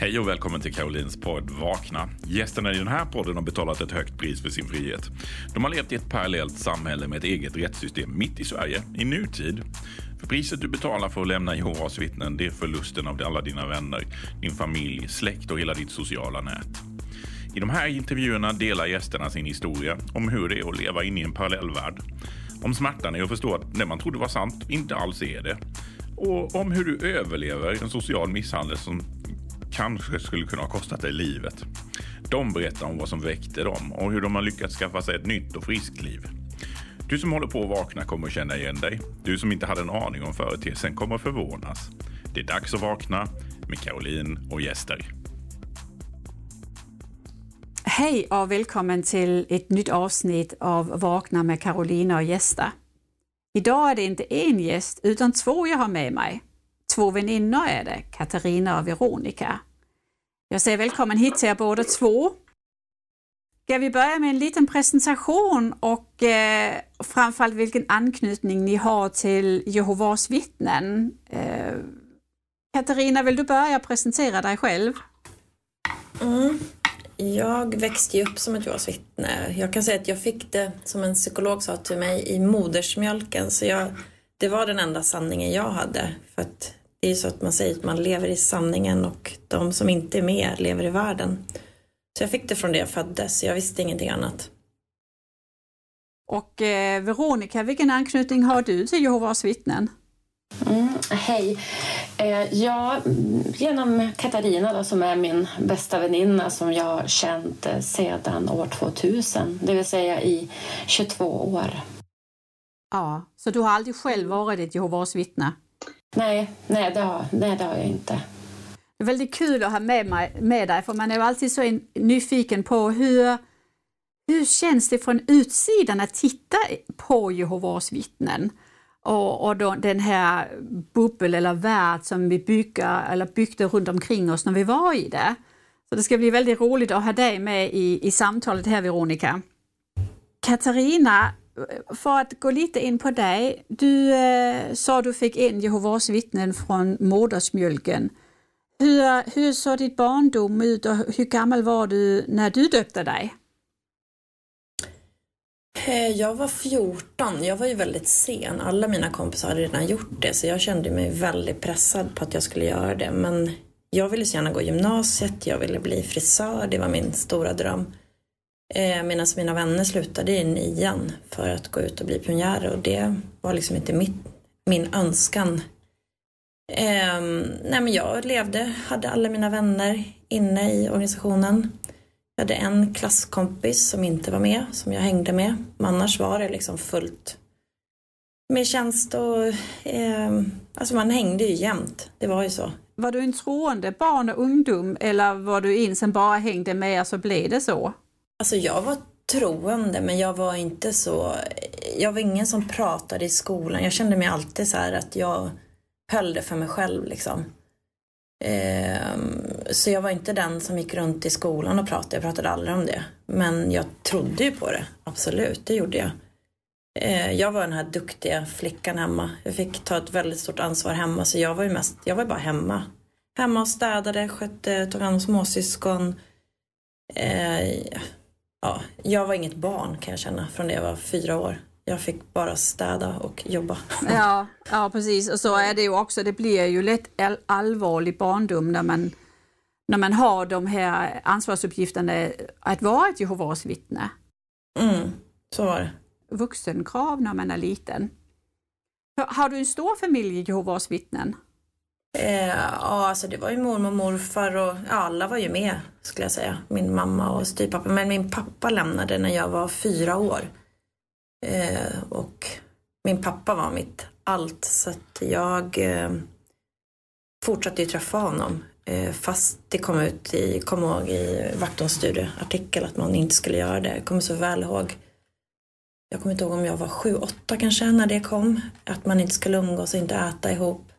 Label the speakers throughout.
Speaker 1: Hej och välkommen till Karolins podd Vakna. Gästerna i den här podden har betalat ett högt pris för sin frihet. De har levt i ett parallellt samhälle med ett eget rättssystem mitt i Sverige, i nutid. För priset du betalar för att lämna Jehovas vittnen, det är förlusten av alla dina vänner, din familj, släkt och hela ditt sociala nät. I de här intervjuerna delar gästerna sin historia om hur det är att leva inne i en parallell värld. Om smärtan i att förstå att det man trodde var sant inte alls är det. Och om hur du överlever en social misshandel som kanske skulle kunna ha kostat dig livet. De berättar om vad som väckte dem och hur de har lyckats skaffa sig ett nytt och friskt liv. Du som håller på att vakna kommer att känna igen dig. Du som inte hade en aning om företeelsen kommer att förvånas. Det är dags att vakna med Caroline och gäster.
Speaker 2: Hej och välkommen till ett nytt avsnitt av Vakna med Caroline och gäster. Idag är det inte en gäst utan två jag har med mig. Två väninnor är det, Katarina och Veronica. Jag säger välkommen hit till er båda två. Ska vi börja med en liten presentation och eh, framförallt vilken anknytning ni har till Jehovas vittnen. Eh, Katarina, vill du börja presentera dig själv?
Speaker 3: Mm. Jag växte ju upp som ett Jehovas vittne. Jag kan säga att jag fick det, som en psykolog sa till mig, i modersmjölken. Så jag, det var den enda sanningen jag hade. För att det är ju så att man säger att man lever i sanningen och de som inte är med lever i världen. Så jag fick det från det jag föddes, jag visste ingenting annat.
Speaker 2: Och eh, Veronica, vilken anknytning har du till Jehovas vittnen?
Speaker 4: Mm, hej. Eh, ja, genom Katarina då, som är min bästa väninna som jag har känt eh, sedan år 2000, det vill säga i 22 år.
Speaker 2: Ja, så du har aldrig själv varit ett Jehovas vittne?
Speaker 4: Nej, nej det, har, nej, det har jag inte.
Speaker 2: Det är väldigt kul att ha med, mig, med dig, för man är ju alltid så nyfiken på hur, hur känns det från utsidan att titta på Jehovas vittnen? Och, och då, den här bubbel eller värld som vi bygger, eller byggde runt omkring oss när vi var i det. Så det ska bli väldigt roligt att ha dig med i, i samtalet här Veronica. Katarina, för att gå lite in på dig. Du eh, sa du fick in Jehovas vittnen från modersmjölken. Hur, hur såg ditt barndom ut och hur gammal var du när du döpte dig?
Speaker 3: Eh, jag var 14. Jag var ju väldigt sen. Alla mina kompisar hade redan gjort det så jag kände mig väldigt pressad på att jag skulle göra det. Men jag ville så gärna gå gymnasiet, jag ville bli frisör, det var min stora dröm. Eh, Medan mina vänner slutade i nian för att gå ut och bli pionjärer och det var liksom inte mitt, min önskan. Eh, nej men jag levde, hade alla mina vänner inne i organisationen. Jag hade en klasskompis som inte var med, som jag hängde med. Men annars var det liksom fullt med tjänst och eh, alltså man hängde ju jämt. Det var ju så.
Speaker 2: Var du en troende barn och ungdom eller var du in som bara hängde med och så blev det så?
Speaker 3: Alltså jag var troende men jag var inte så, jag var ingen som pratade i skolan. Jag kände mig alltid så här att jag höll det för mig själv liksom. Ehm, så jag var inte den som gick runt i skolan och pratade, jag pratade aldrig om det. Men jag trodde ju på det, absolut, det gjorde jag. Ehm, jag var den här duktiga flickan hemma. Jag fick ta ett väldigt stort ansvar hemma så jag var ju mest, jag var bara hemma. Hemma och städade, skötte, tog hand om småsyskon. Ehm, ja, jag var inget barn kan jag känna från det jag var fyra år. Jag fick bara städa och jobba.
Speaker 2: Ja, ja precis. Och så är det ju också. Det blir ju lätt allvarlig barndom när man, när man har de här ansvarsuppgifterna att vara ett Jehovas vittne.
Speaker 3: Mm, så var det.
Speaker 2: Vuxenkrav när man är liten. Har du en stor familj i Jehovas vittnen?
Speaker 3: Eh, ja, alltså det var ju mormor och morfar och ja, alla var ju med skulle jag säga. Min mamma och styvpappa. Men min pappa lämnade när jag var fyra år. Eh, och min pappa var mitt allt så att jag eh, fortsatte ju träffa honom. Eh, fast det kom ut i, kom ihåg i Vaktons studieartikel att man inte skulle göra det. Jag kommer så väl ihåg. Jag kommer inte ihåg om jag var sju, åtta kanske när det kom. Att man inte skulle umgås och inte äta ihop.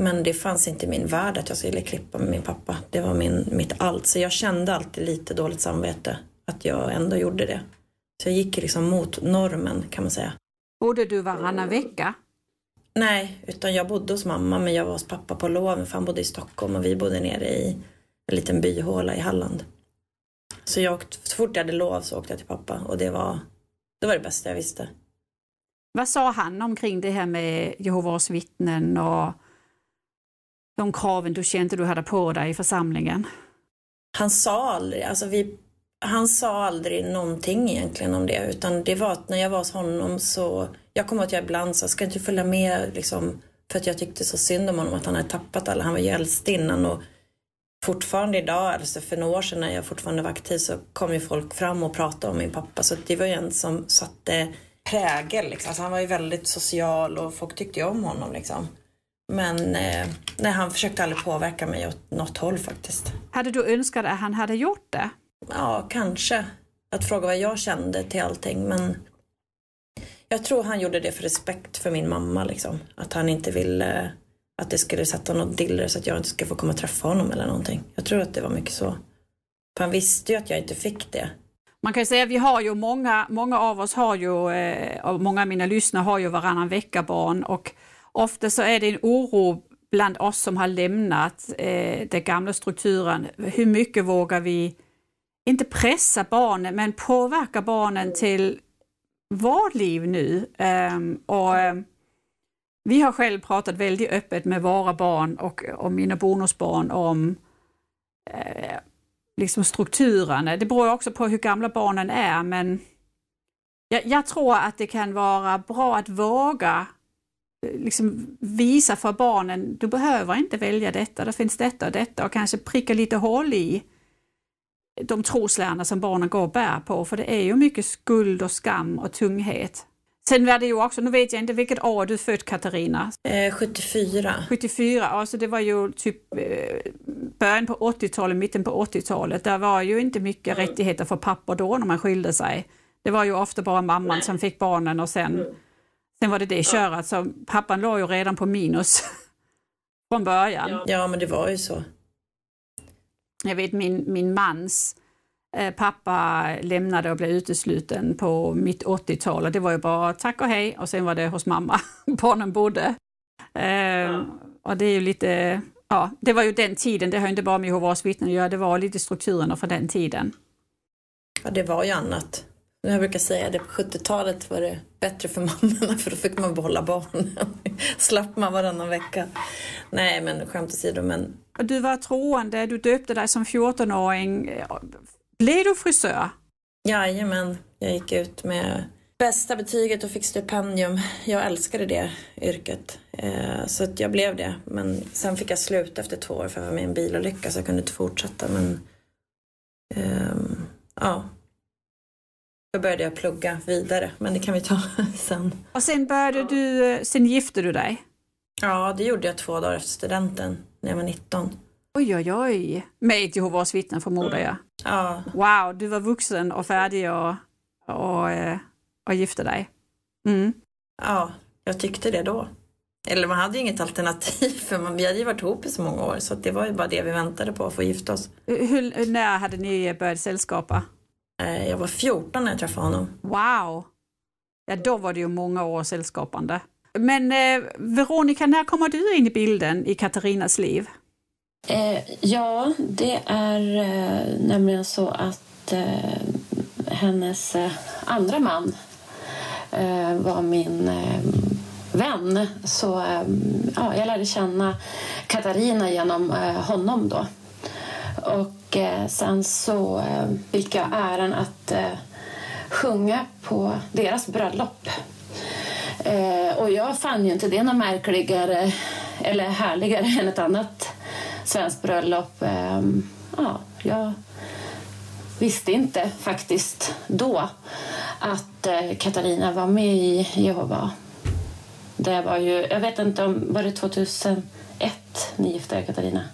Speaker 3: Men det fanns inte i min värld att jag skulle klippa med min pappa. Det var min, mitt allt. Så jag kände alltid lite dåligt samvete att jag ändå gjorde det. Så jag gick liksom mot normen kan man säga.
Speaker 2: Bodde du varannan vecka?
Speaker 3: Nej, utan jag bodde hos mamma men jag var hos pappa på loven för han bodde i Stockholm och vi bodde nere i en liten byhåla i Halland. Så jag åkte, så fort jag hade lov så åkte jag till pappa och det var det, var det bästa jag visste.
Speaker 2: Vad sa han omkring det här med Jehovas vittnen och de kraven du kände du hade på dig i församlingen?
Speaker 3: Han sa aldrig, alltså vi, han sa aldrig någonting egentligen om det utan det var att när jag var hos honom så, jag kommer att jag ibland sa, ska inte följa med liksom, för att jag tyckte så synd om honom att han hade tappat alla, han var ju äldst innan och fortfarande idag, alltså för några år sedan när jag fortfarande var aktiv så kom ju folk fram och pratade om min pappa så det var ju en som satte prägel liksom. Alltså han var ju väldigt social och folk tyckte ju om honom liksom. Men eh, nej, han försökte aldrig påverka mig åt något håll faktiskt.
Speaker 2: Hade du önskat att han hade gjort det?
Speaker 3: Ja, kanske. Att fråga vad jag kände till allting men jag tror han gjorde det för respekt för min mamma liksom. Att han inte ville att det skulle sätta något diller så att jag inte skulle få komma och träffa honom eller någonting. Jag tror att det var mycket så. För han visste ju att jag inte fick det.
Speaker 2: Man kan ju säga att vi har ju många, många av oss har ju, eh, och många av mina lyssnare har ju varannan vecka barn och ofta så är det en oro bland oss som har lämnat eh, den gamla strukturen. Hur mycket vågar vi, inte pressa barnen, men påverka barnen till vårt liv nu? Um, och um, vi har själv pratat väldigt öppet med våra barn och, och mina bonusbarn om eh, liksom strukturerna. Det beror också på hur gamla barnen är men jag, jag tror att det kan vara bra att våga liksom visa för barnen, du behöver inte välja detta, det finns detta och detta och kanske pricka lite hål i de troslärarna som barnen går och bär på, för det är ju mycket skuld och skam och tunghet. Sen var det ju också, nu vet jag inte vilket år du född Katarina?
Speaker 3: Eh, 74.
Speaker 2: 74, alltså det var ju typ eh, början på 80-talet, mitten på 80-talet. Där var ju inte mycket mm. rättigheter för pappor då när man skilde sig. Det var ju ofta bara mamman Nej. som fick barnen och sen, mm. Sen var det det köret. Så pappan låg ju redan på minus från början.
Speaker 3: Ja, men det var ju så.
Speaker 2: Jag vet min, min mans Eh, pappa lämnade och blev utesluten på mitt 80-tal och det var ju bara tack och hej och sen var det hos mamma barnen bodde. Eh, och det är ju lite, ja, det var ju den tiden, det har inte bara med Jehovas vittnen att göra, det var lite strukturerna från den tiden.
Speaker 3: Ja, det var ju annat. Jag brukar säga det, på 70-talet var det bättre för mammorna för då fick man behålla barnen. Slapp man varannan vecka. Nej, men skämt åsido. Men...
Speaker 2: Du var troende, du döpte dig som 14-åring. Blev du frisör?
Speaker 3: Jajamän, jag gick ut med bästa betyget och fick stipendium. Jag älskade det yrket. Eh, så att jag blev det. Men sen fick jag sluta efter två år för jag var med i en bilolycka så jag kunde inte fortsätta. Men um, ja, då började jag plugga vidare, men det kan vi ta sen.
Speaker 2: Och sen började du, sen gifte du dig?
Speaker 3: Ja, det gjorde jag två dagar efter studenten, när jag var 19.
Speaker 2: Oj, oj, oj. Med Jehovas vittnen förmodar jag.
Speaker 3: Ja.
Speaker 2: Wow, du var vuxen och färdig och, och, eh, och gifte dig. Mm.
Speaker 3: Ja, jag tyckte det då. Eller man hade ju inget alternativ för man, vi hade ju varit ihop i så många år så det var ju bara det vi väntade på att få gifta oss.
Speaker 2: Hur, hur när hade ni börjat sällskapa?
Speaker 3: Eh, jag var 14 när jag träffade honom.
Speaker 2: Wow! Ja, då var det ju många år sällskapande. Men eh, Veronica, när kommer du in i bilden i Katarinas liv?
Speaker 4: Eh, ja, det är eh, nämligen så att eh, hennes eh, andra man eh, var min eh, vän. Så ja, jag lärde känna Katarina genom honom då. Och eh, sen så eh, fick jag äran att eh, sjunga på deras bröllop. och jag fann ju inte det något märkligare eller härligare än ett annat svenskt bröllop. Ehm, ja, jag visste inte faktiskt då att eh, Katarina var med i Jehova. Det var ju, jag vet inte om, var det 2001 ni gifte er Katarina?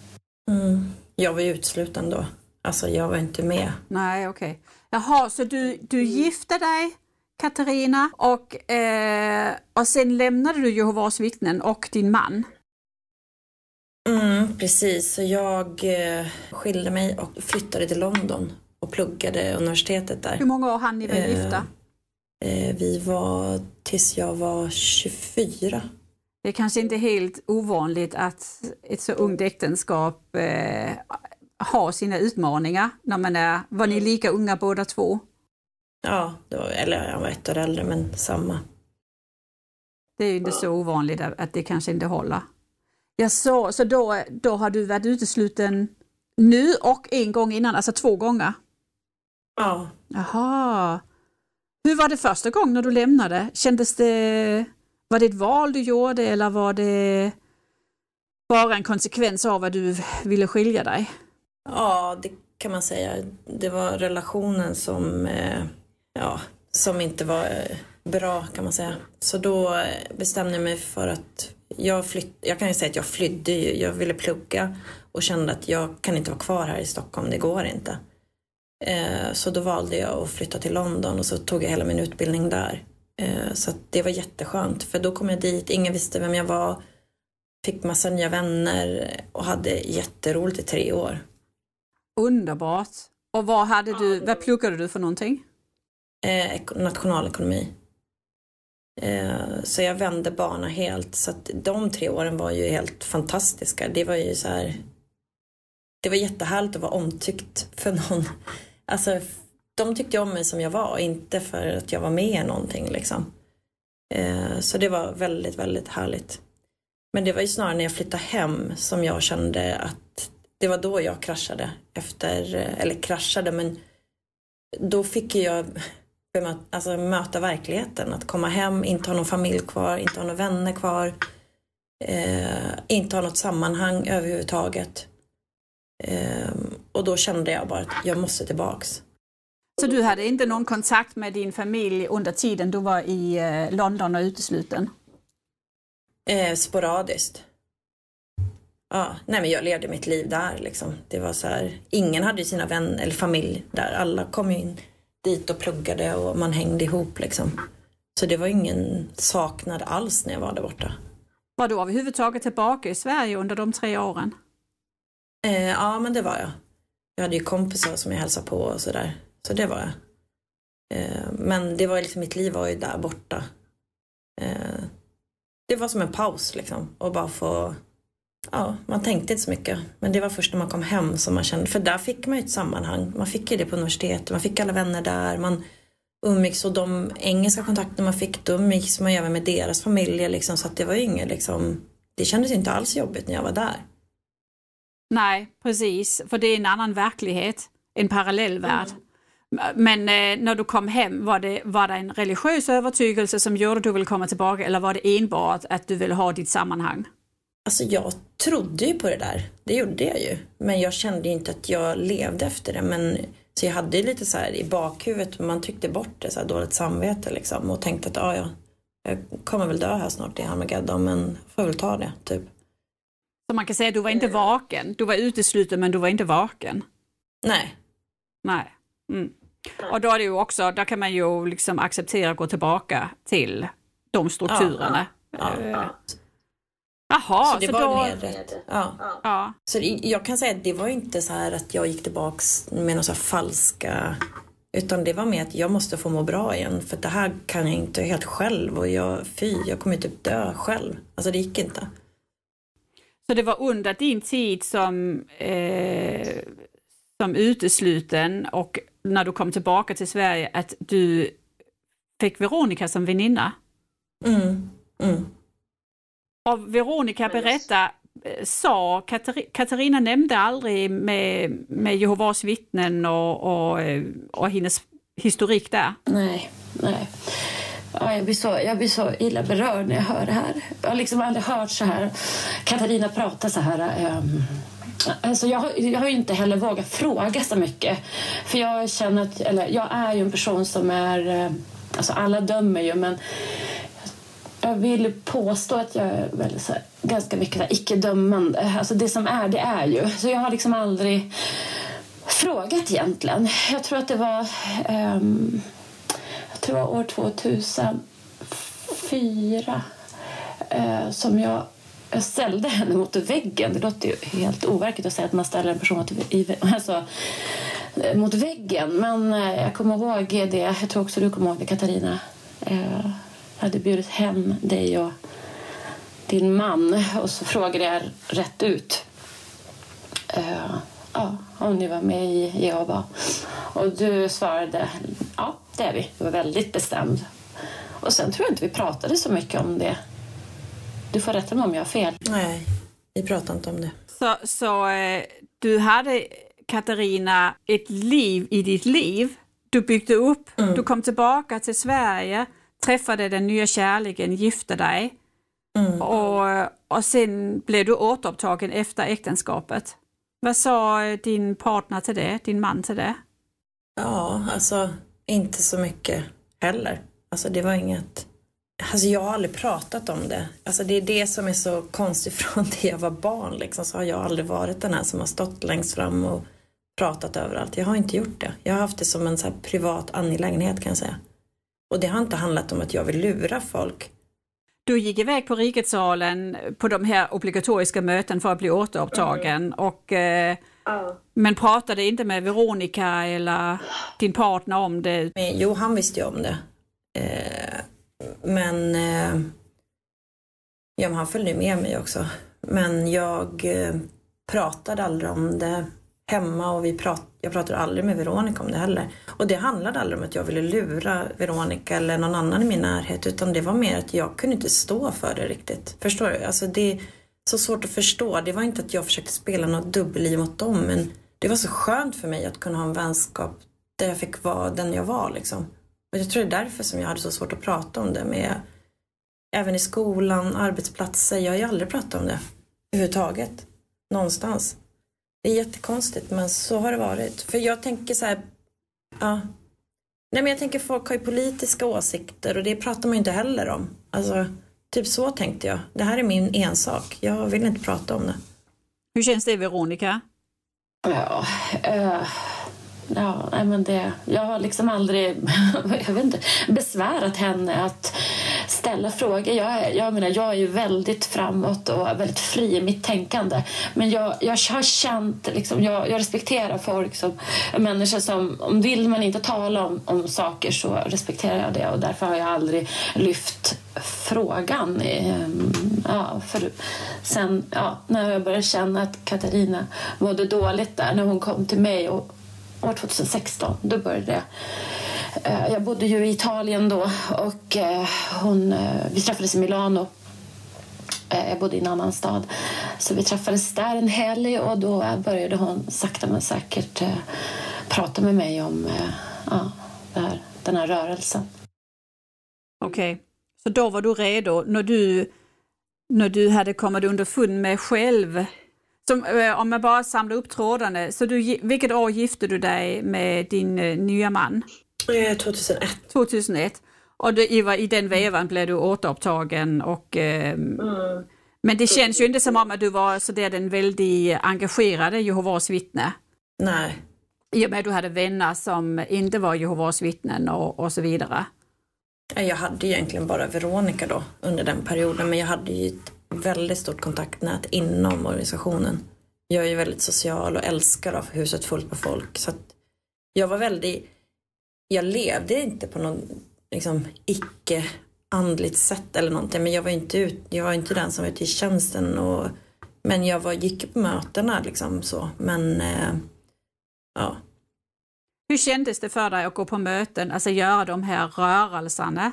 Speaker 3: Mm. Jag var ju utsluten då. Alltså jag var inte med.
Speaker 2: Nej, okej. Okay. Jaha, så du, du gifte dig Katarina och, eh, och sen lämnade du Jehovas vittnen och din man?
Speaker 3: Mm, precis, så jag eh, skilde mig och flyttade till London och pluggade universitetet där.
Speaker 2: Hur många år hann ni vara eh, gifta?
Speaker 3: Eh, vi var tills jag var 24.
Speaker 2: Det är kanske inte helt ovanligt att ett så ungt äktenskap eh, ha sina utmaningar när man är, var ni lika unga båda två?
Speaker 3: Ja, då, eller jag var ett år äldre men samma.
Speaker 2: Det är ju inte så ovanligt att det kanske inte håller. Jag så, så då, då har du varit utesluten nu och en gång innan, alltså två gånger?
Speaker 3: Ja.
Speaker 2: Jaha. Hur var det första gången när du lämnade? Kändes det, var det ett val du gjorde eller var det bara en konsekvens av att du ville skilja dig?
Speaker 3: Ja, det kan man säga. Det var relationen som, eh, ja, som inte var eh, bra kan man säga. Så då eh, bestämde jag mig för att jag flytt, jag kan ju säga att jag flydde ju. Jag ville plugga och kände att jag kan inte vara kvar här i Stockholm, det går inte. Så då valde jag att flytta till London och så tog jag hela min utbildning där. Så det var jätteskönt för då kom jag dit, ingen visste vem jag var, fick massa nya vänner och hade jätteroligt i tre år.
Speaker 2: Underbart! Och vad, hade du, vad pluggade du för någonting?
Speaker 3: Eh, nationalekonomi. Eh, så jag vände bana helt. Så att de tre åren var ju helt fantastiska. Det var ju så här... Det var jättehärligt att vara omtyckt för någon. Alltså, de tyckte om mig som jag var, inte för att jag var med i någonting liksom. Eh, så det var väldigt, väldigt härligt. Men det var ju snarare när jag flyttade hem som jag kände att det var då jag kraschade efter, eh, eller kraschade men då fick jag alltså, möta verkligheten. Att komma hem, inte ha någon familj kvar, inte ha några vänner kvar. Eh, inte ha något sammanhang överhuvudtaget. Eh, och då kände jag bara att jag måste tillbaks.
Speaker 2: Så du hade inte någon kontakt med din familj under tiden du var i eh, London och utesluten?
Speaker 3: Eh, sporadiskt. Ja, nej men jag levde mitt liv där liksom. Det var så här, ingen hade ju sina vänner eller familj där. Alla kom in dit och pluggade och man hängde ihop liksom. Så det var ingen saknad alls när jag var där borta.
Speaker 2: Var du överhuvudtaget tillbaka i Sverige under de tre åren?
Speaker 3: Eh, ja, men det var jag. Jag hade ju kompisar som jag hälsade på och sådär. Så det var jag. Eh, men det var liksom, mitt liv var ju där borta. Eh, det var som en paus liksom. Och bara få ja, man tänkte inte så mycket. Men det var först när man kom hem som man kände, för där fick man ju ett sammanhang. Man fick ju det på universitetet, man fick alla vänner där, man umgicks och de engelska kontakter man fick, då umgicks man även med deras familjer liksom, så att det var ju inget liksom, det kändes inte alls jobbigt när jag var där.
Speaker 2: Nej, precis, för det är en annan verklighet, en parallell värld. Mm. Men eh, när du kom hem, var det, var det en religiös övertygelse som gjorde att du ville komma tillbaka eller var det enbart att du ville ha ditt sammanhang?
Speaker 3: Alltså jag trodde ju på det där. Det gjorde jag ju. Men jag kände ju inte att jag levde efter det. Men, så jag hade ju lite så här i bakhuvudet, man tyckte bort det, så här dåligt samvete liksom. Och tänkte att ah, ja, jag kommer väl dö här snart i Harmageddon, men får väl ta det, typ.
Speaker 2: Så man kan säga att du var inte vaken. Du var utesluten men du var inte vaken.
Speaker 3: Nej.
Speaker 2: Nej. Mm. Och då är det ju också, där kan man ju liksom acceptera att gå tillbaka till de strukturerna. Ja, ja, ja. Jaha,
Speaker 3: så det så var då... mer rätt. Ja. ja. Så jag kan säga att det var inte så här att jag gick tillbaks med några falska utan det var mer att jag måste få må bra igen för det här kan jag inte helt själv och jag, fy, jag kommer typ dö själv. Alltså det gick inte.
Speaker 2: Så det var under din tid som, eh, som utesluten och när du kom tillbaka till Sverige att du fick Veronica som väninna?
Speaker 3: Mm. Mm.
Speaker 2: Och Veronica berätta, eh, sa, Katarina nämnde aldrig med, med Jehovas vittnen och, och, eh, och hennes historik där?
Speaker 4: Nej, nej. Ja, jag, blir så, jag blir så illa berörd när jag hör det här. Jag har liksom aldrig hört så här Katarina prata så här. Um, alltså jag, har, jag har inte heller vågat fråga så mycket. För jag känner att, eller jag är ju en person som är, eh, alltså alla dömer ju men jag vill påstå att jag är väldigt, så här, ganska mycket icke-dömande. Alltså det som är, det är ju. Så jag har liksom aldrig frågat egentligen. Jag tror att det var, um, jag tror det var år 2004 uh, eh, som jag jag ställde henne mot väggen. Det låter ju helt overkligt att säga att man ställer en person mot, alltså, eh, mot väggen. Men eh, jag kommer ihåg det. Jag tror också du kommer ihåg det, Katarina. Eh, jag hade bjudit hem dig och din man och så frågade jag rätt ut. Eh, ja, om ni var med i Jehova. Och du svarade ja, det är vi. Du var väldigt bestämd. Och sen tror jag inte vi pratade så mycket om det. Du får rätta mig om jag har fel.
Speaker 3: Nej, vi pratade inte om det.
Speaker 2: Så, så eh, du hade, Katarina, ett liv i ditt liv. Du byggde upp, mm. du kom tillbaka till Sverige, träffade den nya kärleken, gifte dig. Mm. Och, och sen blev du återupptagen efter äktenskapet. Vad sa din partner till det, din man till det?
Speaker 3: Ja, alltså inte så mycket heller. Alltså det var inget... Alltså jag har aldrig pratat om det. Alltså det är det som är så konstigt från det jag var barn liksom. Så har jag aldrig varit den här som har stått längst fram och pratat överallt. Jag har inte gjort det. Jag har haft det som en så privat angelägenhet kan jag säga. Och det har inte handlat om att jag vill lura folk.
Speaker 2: Du gick iväg på Riketsalen på de här obligatoriska möten för att bli återupptagen mm. och eh, ja. men pratade inte med Veronica eller din partner om det?
Speaker 3: Men, jo, han visste ju om det. Eh, men eh, ja, men han följde med mig också. Men jag eh, pratade aldrig om det hemma och vi prat, jag pratade aldrig med Veronica om det heller. Och det handlade aldrig om att jag ville lura Veronica eller någon annan i min närhet utan det var mer att jag kunde inte stå för det riktigt. Förstår du? Alltså det är så svårt att förstå. Det var inte att jag försökte spela något dubbelliv mot dem men det var så skönt för mig att kunna ha en vänskap där jag fick vara den jag var liksom. Och jag tror det är därför som jag hade så svårt att prata om det med även i skolan, arbetsplatser. Jag har ju aldrig pratat om det överhuvudtaget. Någonstans. Det är jättekonstigt men så har det varit. För jag tänker så här, ja. Nej men jag tänker folk har ju politiska åsikter och det pratar man ju inte heller om. Alltså, typ så tänkte jag. Det här är min ensak. Jag vill inte prata om det.
Speaker 2: Hur känns det Veronica?
Speaker 4: Ja, uh Ja, men det, jag har liksom aldrig jag vet inte, besvärat henne att ställa frågor. Jag, är, jag, menar, jag är ju väldigt framåt och väldigt fri i mitt tänkande. Men jag, jag har känt, liksom, jag, jag respekterar folk som människor som, om vill man inte tala om, om saker så respekterar jag det och därför har jag aldrig lyft frågan. Ehm, ja, för sen ja, när jag började känna att Katarina mådde dåligt där när hon kom till mig och år 2016. Då började det. Eh, jag bodde ju i Italien då och eh, hon, eh, vi träffades i Milano. Jag bodde i en annan stad. Så vi träffades där en helg och då började hon sakta men säkert prata med mig om ja, här, den här rörelsen.
Speaker 2: Okej, okay. så då var du redo när du, när du hade kommit underfund med själv som, eh, om jag bara samlar upp trådarna, så du, vilket år gifte du dig med din uh, nya man?
Speaker 3: 2001. Eh,
Speaker 2: 2001. Och det, i, den vevan blev du återupptagen och uh, mm. Men det känns ju inte som om att du var så där den väldigt engagerade Jehovas vittne.
Speaker 3: Nej.
Speaker 2: I och med att du hade vänner som inte var Jehovas vittnen och, och så vidare.
Speaker 3: Jag hade egentligen bara Veronica då under den perioden men jag hade ju ett väldigt stort kontaktnät inom organisationen. Jag är ju väldigt social och älskar att ha huset fullt med folk. Så jag var väldigt, jag levde inte på något liksom, icke andligt sätt eller någonting. Men jag var inte, ut, jag var inte den som var ute i tjänsten. Och, men jag var, gick på mötena liksom så. Men eh, ja.
Speaker 2: Hur kändes det för dig att gå på möten, alltså göra de här rörelserna?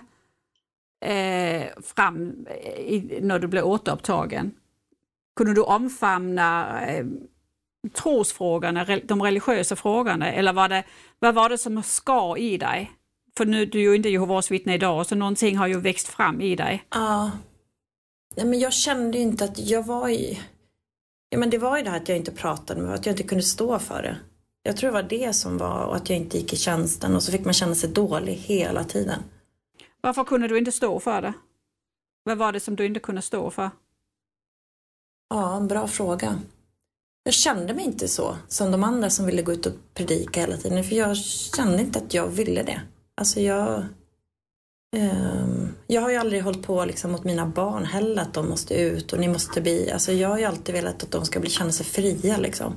Speaker 2: Eh, fram eh, i, när du blev återupptagen? Kunde du omfamna eh, trosfrågorna, de religiösa frågorna eller var det, vad var det som skar i dig? För nu, du är ju inte Jehovas vittne idag, så någonting har ju växt fram i dig.
Speaker 3: Ja. Men jag kände ju inte att jag var i... Ja, men det var ju det här att jag inte pratade med, att jag inte kunde stå för det. Jag tror det var det som var, och att jag inte gick i tjänsten och så fick man känna sig dålig hela tiden.
Speaker 2: Varför kunde du inte stå för det? Vad var det som du inte kunde stå för?
Speaker 3: Ja, en bra fråga. Jag kände mig inte så som de andra som ville gå ut och predika hela tiden. För jag kände inte att jag ville det. Alltså jag... Um, jag har ju aldrig hållit på liksom mot mina barn heller att de måste ut och ni måste bli... Alltså jag har ju alltid velat att de ska bli, känna sig fria liksom.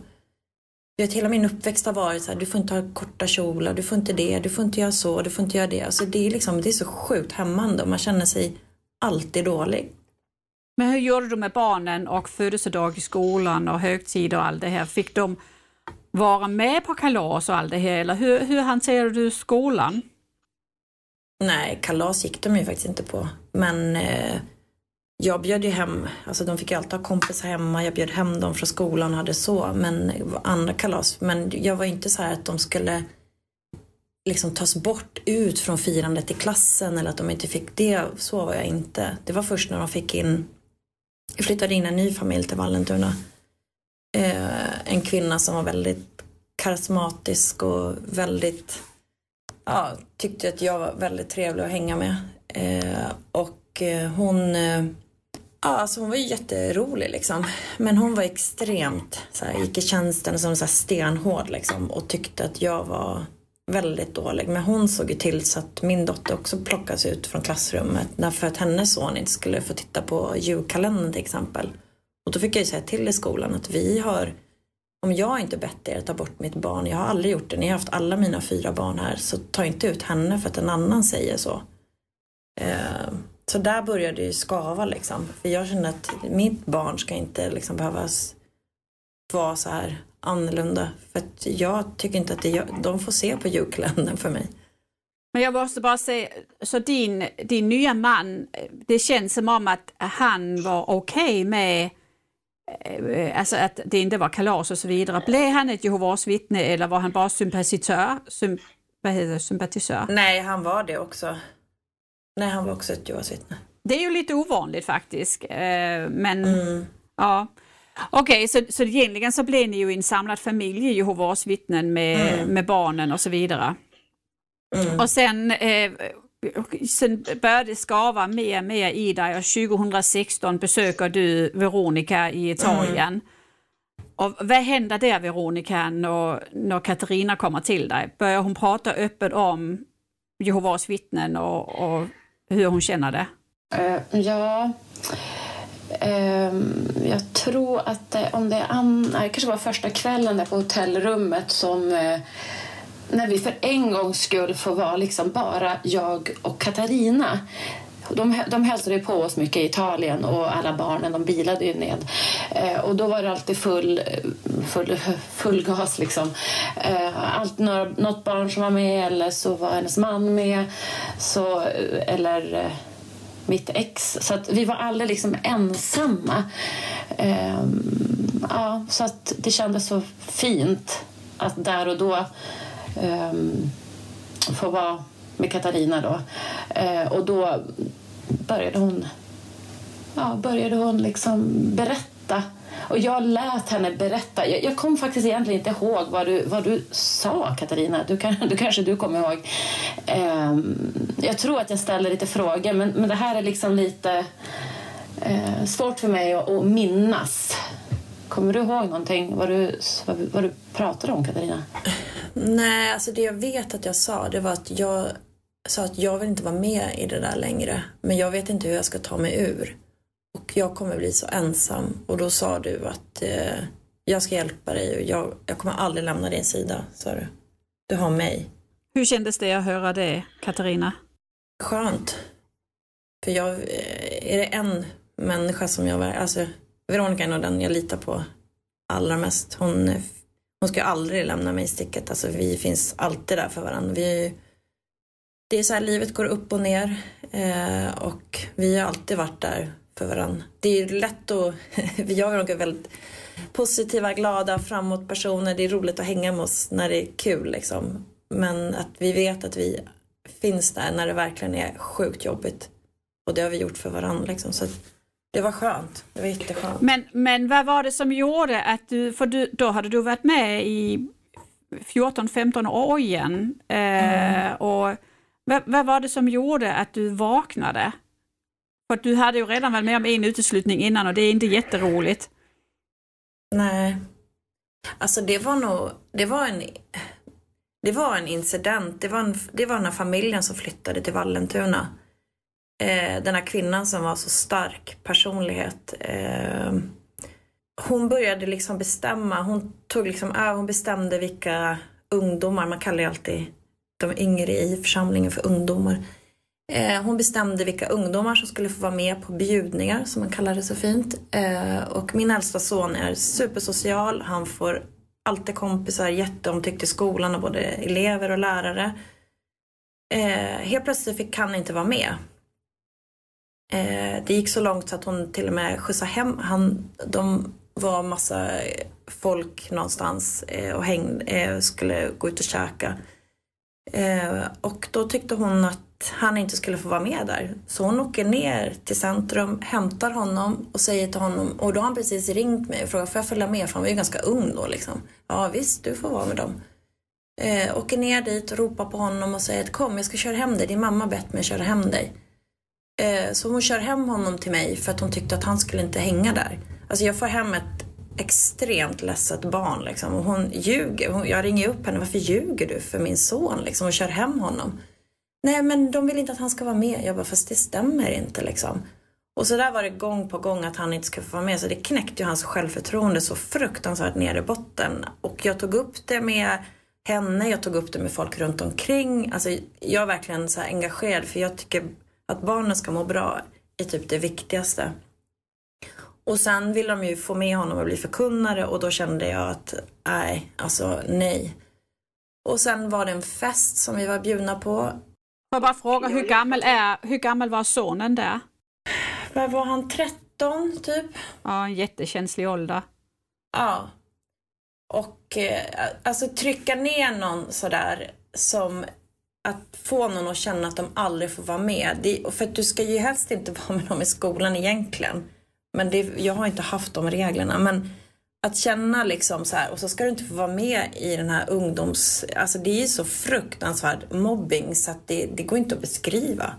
Speaker 3: Vet, hela min uppväxt har varit så här, du får inte ha korta kjolar, du får inte det, du får inte göra så, du får inte göra det. Alltså det, är liksom, det är så sjukt hämmande och man känner sig alltid dålig.
Speaker 2: Men hur gjorde du med barnen och födelsedag i skolan och högtider och allt det här? Fick de, vara med på kalas och allt det här? Eller hur, hur hanterar du skolan?
Speaker 3: Nej, kalas gick de ju faktiskt inte på. Men eh, jag bjöd ju hem, alltså de fick ju alltid ha kompisar hemma. Jag bjöd hem dem från skolan och hade så. Men andra kalas. Men jag var inte så här att de skulle liksom tas bort ut från firandet i klassen eller att de inte fick det. Så var jag inte. Det var först när de fick in, jag flyttade in en ny familj till Vallentuna. Eh, en kvinna som var väldigt karismatisk och väldigt, ja, tyckte att jag var väldigt trevlig att hänga med. Eh, och eh, hon, eh, ja alltså hon var ju jätterolig liksom. Men hon var extremt, så här, gick i tjänsten som så här stenhård liksom och tyckte att jag var väldigt dålig. Men hon såg ju till så att min dotter också plockas ut från klassrummet därför att hennes son inte skulle få titta på julkalendern till exempel. Och då fick jag ju säga till i skolan att vi har, om jag inte bett er att ta bort mitt barn, jag har aldrig gjort det, ni har haft alla mina fyra barn här, så ta inte ut henne för att en annan säger så. Eh, så där började det ju skava liksom. För jag kände att mitt barn ska inte liksom behöva vara så här annorlunda. För att jag tycker inte att det, de får se på julkalendern för mig.
Speaker 2: Men jag måste bara säga, så din, din nya man, det känns som om att han var okej okay med eh, alltså att det inte var kalas och så vidare. Blev han ett Jehovas vittne eller var han bara sympatisör? Symp vad heter det? Sympatisör?
Speaker 3: Nej, han var det också. Nej, han var också ett Jehovas vittne.
Speaker 2: Det är ju lite ovanligt faktiskt. Eh, men mm. ja. Okej, okay, så, så egentligen så blev ni ju en samlad familj Jehovas vittnen med, mm. med barnen och så vidare. Mm. Och sen, eh, sen började det skava mer och mer i dig och 2016 besöker du Veronica i Italien. Mm. Och vad händer där Veronica när, när Katarina kommer till dig? Börjar hon prata öppet om Jehovas vittnen och, och hur hon känner det?
Speaker 4: Uh, ja, ehm, jag tror att det, om det är Anna, det kanske var första kvällen där på hotellrummet som uh, när vi för en gångs skull får vara liksom bara jag och Katarina. De, de hälsade på oss mycket i Italien och alla barnen de bilade ju ned. Eh, och då var det alltid full, eh, full, full gas. Liksom. Eh, allt, några, något barn som var med eller så var hennes man med. Så, eh, eller eh, mitt ex. Så att vi var aldrig liksom ensamma. Eh, ja, så att det kändes så fint att där och då ehm, få vara med Katarina då. Eh, och då började hon, ja, började hon liksom berätta och jag lät henne berätta. Jag, jag kom faktiskt egentligen inte ihåg vad du, vad du sa, Katarina. Du, kan, du kanske du kommer ihåg. Eh, jag tror att jag ställde lite frågor, men, men det här är liksom lite eh, svårt för mig att, att minnas. Kommer du ihåg någonting vad du, vad, vad du pratade om, Katarina?
Speaker 3: Nej, alltså det jag vet att jag sa det var att jag sa att jag vill inte vara med i det där längre. Men jag vet inte hur jag ska ta mig ur. Och jag kommer bli så ensam. Och då sa du att eh, jag ska hjälpa dig och jag, jag kommer aldrig lämna din sida, sa du. Du har mig.
Speaker 2: Hur kändes det att höra det, Katarina?
Speaker 3: Skönt. För jag, eh, är det en människa som jag, alltså Veronica är nog den jag litar på allra mest. Hon hon ska aldrig lämna mig i sticket. Alltså, vi finns alltid där för varandra. Vi, det är så här, livet går upp och ner eh, och vi har alltid varit där för varandra. Det är lätt att... jag är är väldigt positiva, glada, framåt personer. Det är roligt att hänga med oss när det är kul liksom. Men att vi vet att vi finns där när det verkligen är sjukt jobbigt. Och det har vi gjort för varandra liksom. Så det var skönt. Det var jätteskönt.
Speaker 2: Men, men vad var det som gjorde att du, för du, då hade du varit med i 14-15 år igen. Eh, mm. och vad, vad, var det som gjorde att du vaknade? För du hade ju redan varit med om en uteslutning innan och det är inte jätteroligt.
Speaker 3: Nej. Alltså det var nog, det var en, det var en incident. Det var, en, det var den här familjen som flyttade till Vallentuna eh, den här kvinnan som var så stark personlighet. Eh, hon började liksom bestämma, hon tog liksom, äh, hon bestämde vilka ungdomar, man kallar ju alltid de yngre i församlingen för ungdomar. Eh, hon bestämde vilka ungdomar som skulle få vara med på bjudningar, som man kallar det så fint. Eh, och min äldsta son är supersocial, han får alltid kompisar, jätteomtyckt i skolan av både elever och lärare. Eh, helt plötsligt fick han inte vara med. Eh, det gick så långt så att hon till och med skjutsade hem han. De var massa folk någonstans eh, och häng, eh, skulle gå ut och käka. Eh, och då tyckte hon att han inte skulle få vara med där. Så hon åker ner till centrum, hämtar honom och säger till honom, och då har han precis ringt mig och frågat får jag följa med? För han var ju ganska ung då liksom. Ja visst, du får vara med dem. Eh, åker ner dit och ropar på honom och säger att kom, jag ska köra hem dig. Din mamma bett mig köra hem dig. Eh, så hon kör hem honom till mig för att hon tyckte att han skulle inte hänga där. Alltså jag får hem ett extremt ledset barn liksom. Och hon ljuger. Hon, jag ringer upp henne. Varför ljuger du för min son liksom? Och kör hem honom. Nej men de vill inte att han ska vara med. Jag bara, fast det stämmer inte liksom. Och så där var det gång på gång att han inte skulle få vara med. Så det knäckte ju hans självförtroende så fruktansvärt ner i botten. Och jag tog upp det med henne, jag tog upp det med folk runt omkring. Alltså jag är verkligen så engagerad för jag tycker att barnen ska må bra är typ det viktigaste. Och sen ville de ju få med honom att bli förkunnare och då kände jag att nej, alltså nej. Och sen var det en fest som vi var bjudna på.
Speaker 2: Får jag bara fråga, hur gammal, är, hur gammal var sonen där?
Speaker 3: Vad var han, 13 typ?
Speaker 2: Ja, en jättekänslig ålder.
Speaker 3: Ja. Och eh, alltså trycka ner någon sådär som att få någon att känna att de aldrig får vara med. Det, för du ska ju helst inte vara med dem i skolan egentligen. Men det, jag har inte haft de reglerna. Men att känna liksom så här, och så ska du inte få vara med i den här ungdoms... Alltså det är ju så fruktansvärd mobbing så att det, det går inte att beskriva.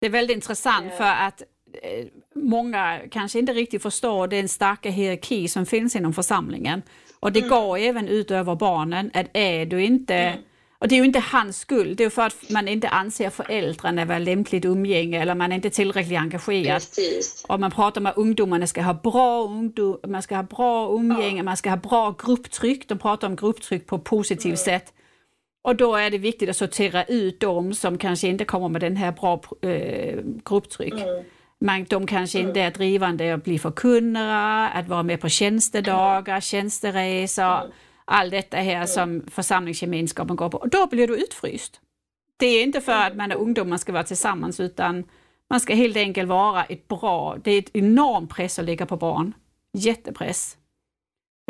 Speaker 2: Det är väldigt intressant för att eh, många kanske inte riktigt förstår den starka hierarki som finns inom församlingen. Och det mm. går även ut över barnen, att är du inte mm och det är ju inte hans skuld, det är för att man inte anser föräldrarna vara lämpligt umgänge eller man är inte tillräckligt engagerad. Precis. Och man pratar om att ungdomarna ska ha bra, ungdom, man ska ha bra umgänge, ja. man ska ha bra grupptryck. De pratar om grupptryck på positivt mm. sätt. Och då är det viktigt att sortera ut de som kanske inte kommer med den här bra eh, grupptryck. Mm. Man, de kanske mm. inte är drivande att bli förkunnare, att vara med på tjänstedagar, tjänsteresor mm allt detta här som församlingsgemenskapen går på. Och då blir du utfryst. Det är inte för att man är ungdom man ska vara tillsammans utan man ska helt enkelt vara ett bra, det är ett enorm press att lägga på barn. Jättepress.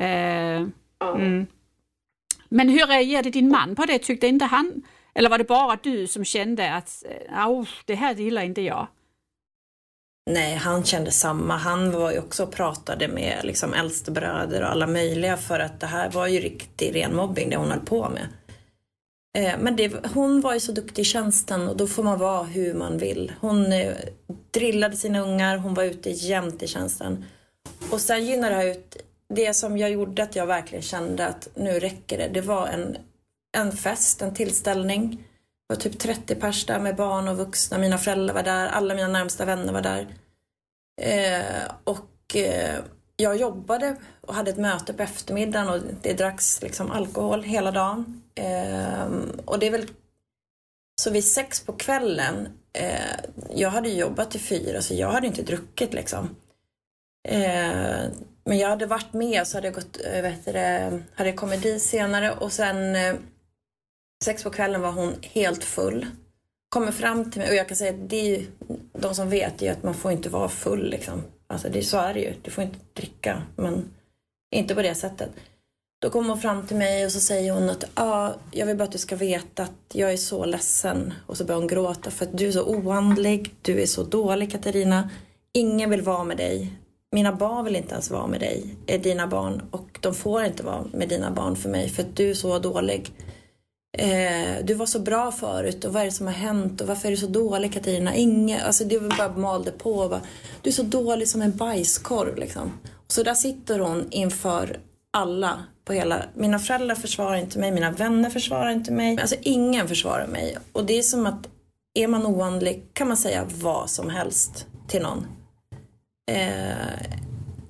Speaker 2: Eh, mm. Men hur reagerade din man på det? Tyckte inte han, eller var det bara du som kände att det här gillar inte jag?
Speaker 3: Nej, han kände samma. Han var ju också och pratade med liksom äldstebröder och alla möjliga för att det här var ju riktig ren mobbing det hon höll på med. Eh, men det, hon var ju så duktig i tjänsten och då får man vara hur man vill. Hon eh, drillade sina ungar, hon var ute jämt i tjänsten. Och sen gynnade det här ut, det som jag gjorde att jag verkligen kände att nu räcker det, det var en, en fest, en tillställning var typ 30 pers där med barn och vuxna. Mina föräldrar var där, alla mina närmsta vänner var där. Eh, och eh, jag jobbade och hade ett möte på eftermiddagen och det dracks liksom alkohol hela dagen. Eh, och det är väl så vid sex på kvällen, eh, jag hade jobbat till fyra så jag hade inte druckit liksom. Eh, men jag hade varit med så hade jag gått, eh, vet det, hade jag kommit dit senare och sen eh, Sex på kvällen var hon helt full. Kommer fram till mig och jag kan säga att det är ju, de som vet är att man får inte vara full liksom. Alltså det, så är det ju. Du får inte dricka, men inte på det sättet. Då kommer hon fram till mig och så säger hon att ah, jag vill bara att du ska veta att jag är så ledsen. Och så börjar hon gråta för att du är så oandlig, du är så dålig Katarina. Ingen vill vara med dig. Mina barn vill inte ens vara med dig, är dina barn. Och de får inte vara med dina barn för mig för att du är så dålig. Eh, du var så bra förut och vad är det som har hänt och varför är du så dålig Katarina? Inge, alltså det bara malde på. Bara, du är så dålig som en bajskorv liksom. Så där sitter hon inför alla på hela... Mina föräldrar försvarar inte mig, mina vänner försvarar inte mig. Alltså ingen försvarar mig. Och det är som att är man oandlig kan man säga vad som helst till någon. Eh,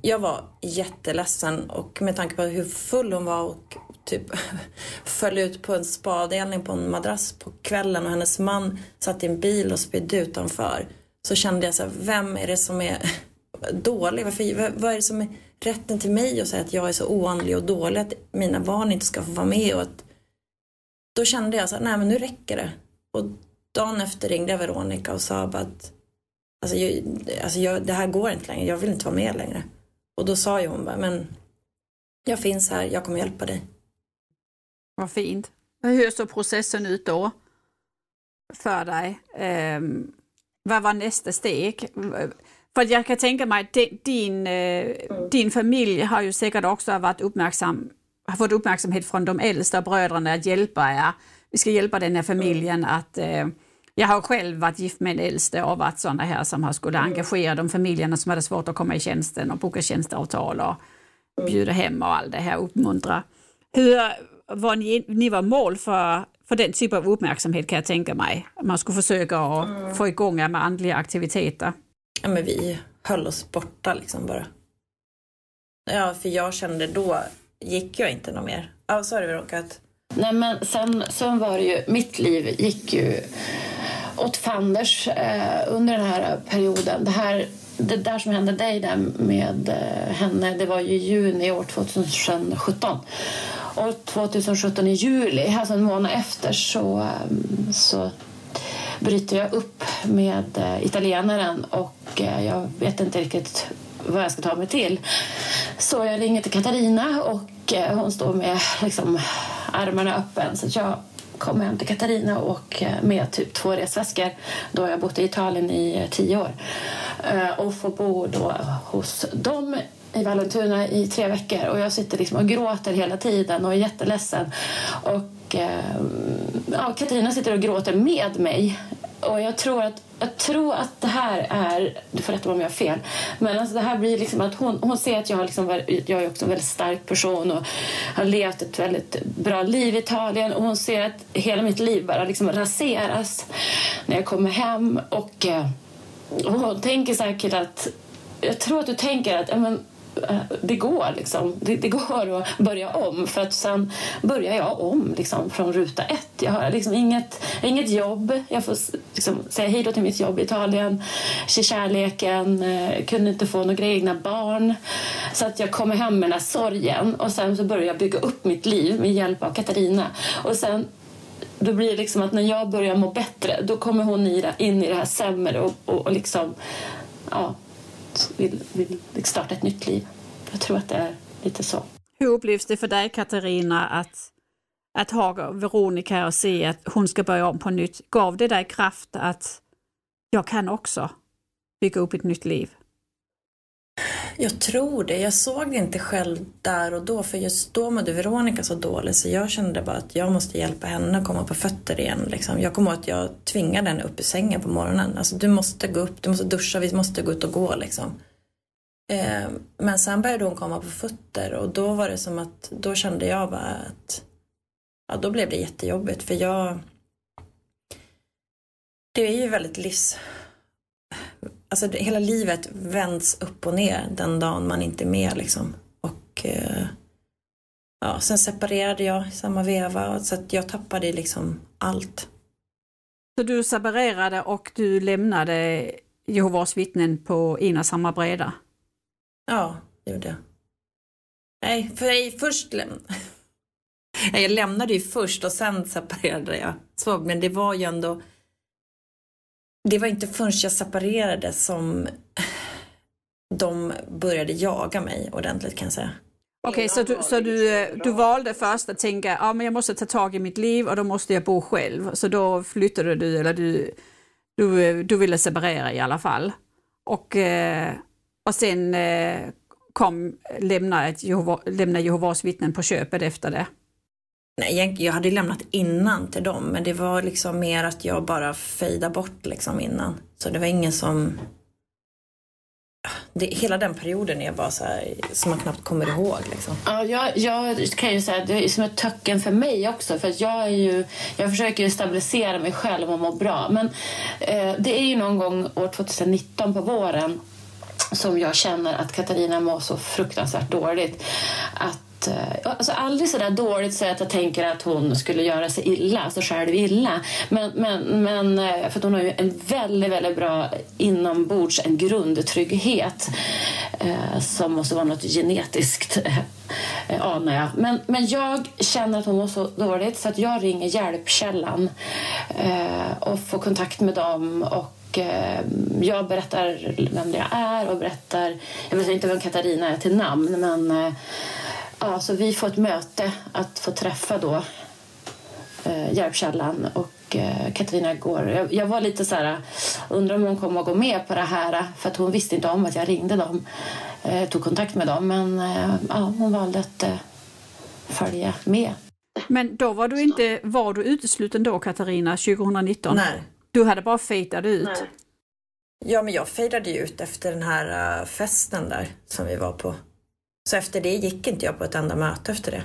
Speaker 3: jag var jätteledsen och med tanke på hur full hon var och typ föll ut på en spadelning på en madrass på kvällen och hennes man satt i en bil och spydde utanför. Så kände jag så här, vem är det som är dålig? Varför, vad är det som är rätten till mig att säga att jag är så oandlig och dålig att mina barn inte ska få vara med och att då kände jag så här, nej men nu räcker det. Och dagen efter ringde jag Veronica och sa bara att alltså, jag, alltså jag, det här går inte längre, jag vill inte vara med längre. Och då sa ju hon bara, men jag finns här, jag kommer hjälpa dig.
Speaker 2: Vad fint. Hur såg processen ut då för dig? Um, vad var nästa steg? För jag kan tänka mig att din, mm. din familj har ju säkert också varit uppmärksam, har fått uppmärksamhet från de äldsta bröderna att hjälpa er. Vi ska hjälpa den här familjen att uh, jag har själv varit gift med en äldste och varit sådana här som har skulle mm. engagera de familjerna som hade svårt att komma i tjänsten och boka tjänsteavtal och mm. bjuda hem och allt det här, uppmuntra. Hur var ni, ni var mål för, för den typen av uppmärksamhet kan jag tänka mig? Man skulle försöka att mm. få igång med andliga aktiviteter.
Speaker 3: Ja men vi höll oss borta liksom bara. Ja för jag kände då gick jag inte något mer. Ja, så har det Veronica.
Speaker 4: Nej men sen, sen var det ju, mitt liv gick ju åt fanders eh, under den här perioden. Det, här, det där som hände dig där med eh, henne, det var ju juni år 2017. Och 2017 i juli, alltså en månad efter, så, ehm, så bryter jag upp med eh, italienaren och eh, jag vet inte riktigt vad jag ska ta mig till. Så jag ringer till Katarina och eh, hon står med liksom, armarna öppen. Så jag kom hem till Katarina och med typ två resväskor. Då har jag bott i Italien i tio år. Och får bo då hos dem i Vallentuna i tre veckor och jag sitter liksom och gråter hela tiden och är jätteledsen. Och eh, ja, Katarina sitter och gråter med mig och jag tror att, jag tror att det här är, du får rätta mig om jag har fel, men alltså det här blir liksom att hon, hon ser att jag, har liksom, jag är också en väldigt stark person och har levt ett väldigt bra liv i Italien och hon ser att hela mitt liv bara liksom raseras när jag kommer hem och, eh, och hon tänker säkert att jag tror att du tänker att men, Eh, det går liksom. Det, det, går att börja om för att sen börjar jag om liksom, från ruta ett. Jag har liksom inget, inget jobb. Jag får liksom, säga hej då till mitt jobb i Italien, till kärleken, eh, kunde inte få några egna barn. Så att jag kommer hem med den här sorgen och sen så börjar jag bygga upp mitt liv med hjälp av Katarina. Och sen då blir det liksom att när jag börjar må bättre då kommer hon in i det här sämre och, och, och liksom ja, vill, vill starta ett nytt liv. Jag tror att det är lite så.
Speaker 2: Hur upplevs det för dig Katarina att, att ha Veronica och se att hon ska börja om på nytt? Gav det dig kraft att jag kan också bygga upp ett nytt liv?
Speaker 3: Jag tror det. Jag såg det inte själv där och då för just då mådde Veronica så dåligt så jag kände bara att jag måste hjälpa henne att komma på fötter igen. Liksom. Jag kommer ihåg att jag tvingade henne upp i sängen på morgonen. Alltså du måste gå upp, du måste duscha, vi måste gå ut och gå liksom. Eh, men sen började hon komma på fötter och då var det som att, då kände jag bara att, ja då blev det jättejobbigt för jag, det är ju väldigt livs alltså hela livet vänds upp och ner den dagen man inte är med liksom. Och eh, ja, sen separerade jag i samma veva så att jag tappade liksom allt.
Speaker 2: Så du separerade och du lämnade Jehovas vittnen på ena samma breda?
Speaker 3: Ja, det gjorde jag. Nej, för jag först läm jag lämnade ju först och sen separerade jag. Så, men det var ju ändå det var inte förrän jag separerade som de började jaga mig ordentligt kan jag säga.
Speaker 2: Okej, okay, så, du, så du, du valde först att tänka, att men jag måste ta tag i mitt liv och då måste jag bo själv. Så då flyttade du, eller du, du, du ville separera i alla fall. Och, eh, och sen eh, kom lämna, ett Jehova, lämna Jehovas vittnen på köpet efter det.
Speaker 3: Nej, jag hade lämnat innan till dem, men det var liksom mer att jag bara fejdade bort liksom innan. Så det var ingen som... Det, hela den perioden är bara så här, som man knappt kommer ihåg. Liksom.
Speaker 4: Ja, jag, jag kan ju säga att det är som ett töcken för mig också. För att jag, är ju, jag försöker ju stabilisera mig själv och må bra. Men eh, det är ju någon gång år 2019 på våren som jag känner att Katarina mår så fruktansvärt dåligt. Att att... Eh, alltså aldrig så där dåligt så att jag tänker att hon skulle göra sig illa, alltså själv illa. Men, men, men eh, för hon har ju en väldigt, väldigt bra inombords, en grundtrygghet eh, som måste vara något genetiskt, eh, anar jag. Men, men jag känner att hon mår så dåligt så att jag ringer Hjälpkällan eh, och får kontakt med dem. och eh, jag berättar vem jag är och berättar, jag vet inte vem Katarina är till namn men eh, ja, så vi får ett möte att få träffa då eh, Järpkällan och eh, Katarina går. Jag, jag, var lite så här, undrar om hon kommer att gå med på det här för att hon visste inte om att jag ringde dem, eh, tog kontakt med dem men eh, ja, hon valde att eh, följa med.
Speaker 2: Men då var du inte, var du utesluten då Katarina 2019?
Speaker 3: Nej.
Speaker 2: Du hade bara fejtat ut?
Speaker 3: Nej. Ja, men jag fejdade ju ut efter den här uh, festen där som vi var på. Så efter det gick inte jag på ett enda möte efter det.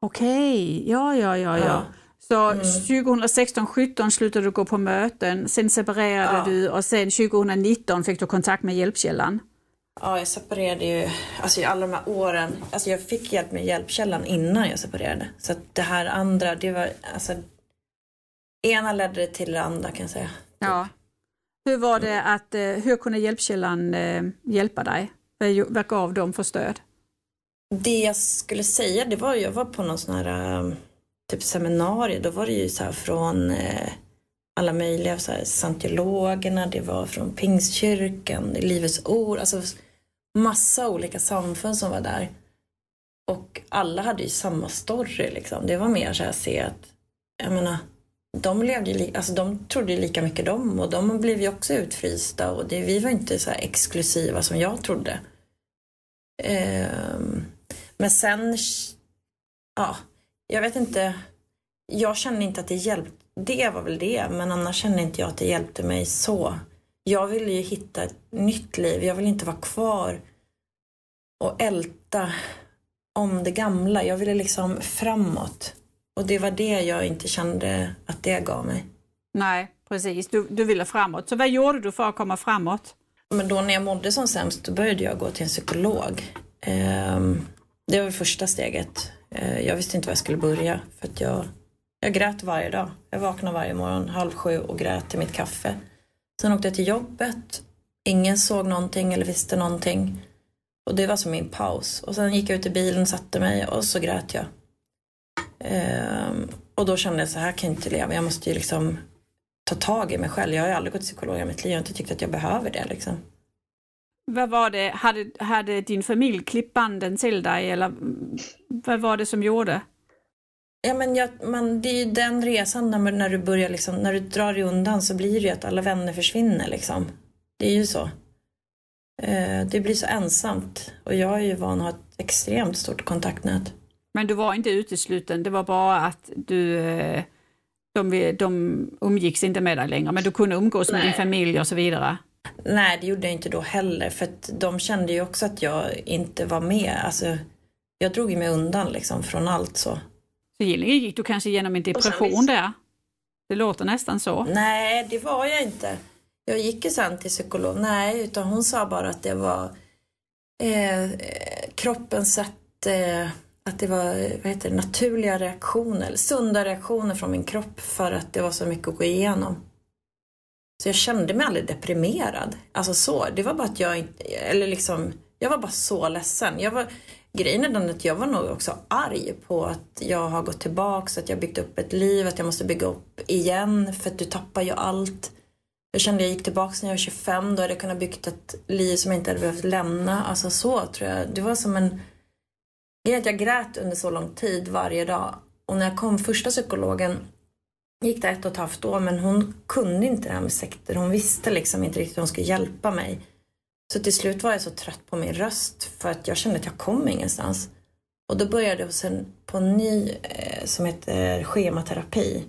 Speaker 2: Okej, ja, ja, ja, ja. Så mm. 2016, 17 slutade du gå på möten, sen separerade ja. du och sen 2019 fick du kontakt med Hjälpkällan.
Speaker 3: Ja, jag separerade ju, alltså alla de här åren, alltså jag fick hjälp med Hjälpkällan innan jag separerade. Så att det här andra, det var, alltså ena ledde till det andra kan jag säga.
Speaker 2: Ja. Hur var det att, eh, hur kunde Hjälpkällan eh, hjälpa dig? Vad gav de för stöd?
Speaker 3: Det jag skulle säga, det var jag var på någon sån här eh, typ seminarium, då var det ju så här från eh, alla möjliga så här, scientologerna, det var från Pingstkyrkan, Livets Ord, alltså massa olika samfund som var där. Och alla hade ju samma story liksom. Det var mer så här att se att, jag menar, de, levde, alltså de trodde lika mycket de och de blev ju också utfrysta och det, vi var inte så exklusiva som jag trodde. Eh, men sen, ja, jag vet inte. Jag kände inte att det hjälpte. Det var väl det, men annars kände inte jag att det hjälpte mig så. Jag ville ju hitta ett nytt liv. Jag vill inte vara kvar och älta om det gamla. Jag ville liksom framåt. Och det var det jag inte kände att det gav mig.
Speaker 2: Nej, precis. Du, du ville framåt. Så vad gjorde du för att komma framåt?
Speaker 3: Men då när jag mådde som sämst, då började jag gå till en psykolog. Ehm, det var första steget. Eh, jag visste inte var jag skulle börja för att jag, jag grät varje dag. Jag vaknade varje morgon halv sju och grät till mitt kaffe. Sen åkte jag till jobbet. Ingen såg någonting eller visste någonting. Och det var som min paus. Och sen gick jag ut i bilen, satte mig och så grät jag. Ehm, och då kände jag så här kan jag inte leva. Jag måste ju liksom ta tag i mig själv. Jag har ju aldrig gått till psykolog i mitt liv. Jag har inte tyckt att jag behöver det liksom.
Speaker 2: Vad var det, hade, hade din familj klippt banden till dig eller vad var det som gjorde?
Speaker 3: Ja men jag, man, det är ju den resan när, när du börjar liksom, när du drar dig undan så blir det ju att alla vänner försvinner liksom. Det är ju så. Eh, det blir så ensamt och jag är ju van att ha ett extremt stort kontaktnät.
Speaker 2: Men du var inte utesluten, det var bara att du eh, de, de umgicks inte med dig längre, men du kunde umgås Nej. med din familj och så vidare?
Speaker 3: Nej, det gjorde jag inte då heller, för att de kände ju också att jag inte var med. Alltså, jag drog ju mig undan liksom från allt så.
Speaker 2: Så gick du kanske igenom en depression där? Det låter nästan så.
Speaker 3: Nej, det var jag inte. Jag gick ju sen till psykolog. Nej, utan hon sa bara att det var eh, kroppens sätt eh, att det var vad heter det, naturliga reaktioner, sunda reaktioner från min kropp för att det var så mycket att gå igenom. Så jag kände mig aldrig deprimerad. Alltså så, det var bara att jag eller liksom, jag var bara så ledsen. Jag var, grejen är den att jag var nog också arg på att jag har gått tillbaks, att jag byggt upp ett liv, att jag måste bygga upp igen för att du tappar ju allt. Jag kände jag gick tillbaks när jag var 25, då hade jag kunnat byggt ett liv som jag inte hade behövt lämna. Alltså så tror jag. Det var som en Grejen att jag grät under så lång tid varje dag. Och när jag kom första psykologen gick det ett och ett halvt år men hon kunde inte det här med sekter. Hon visste liksom inte riktigt hur hon skulle hjälpa mig. Så till slut var jag så trött på min röst för att jag kände att jag kom ingenstans. Och då började jag hos på en ny eh, som heter schematerapi.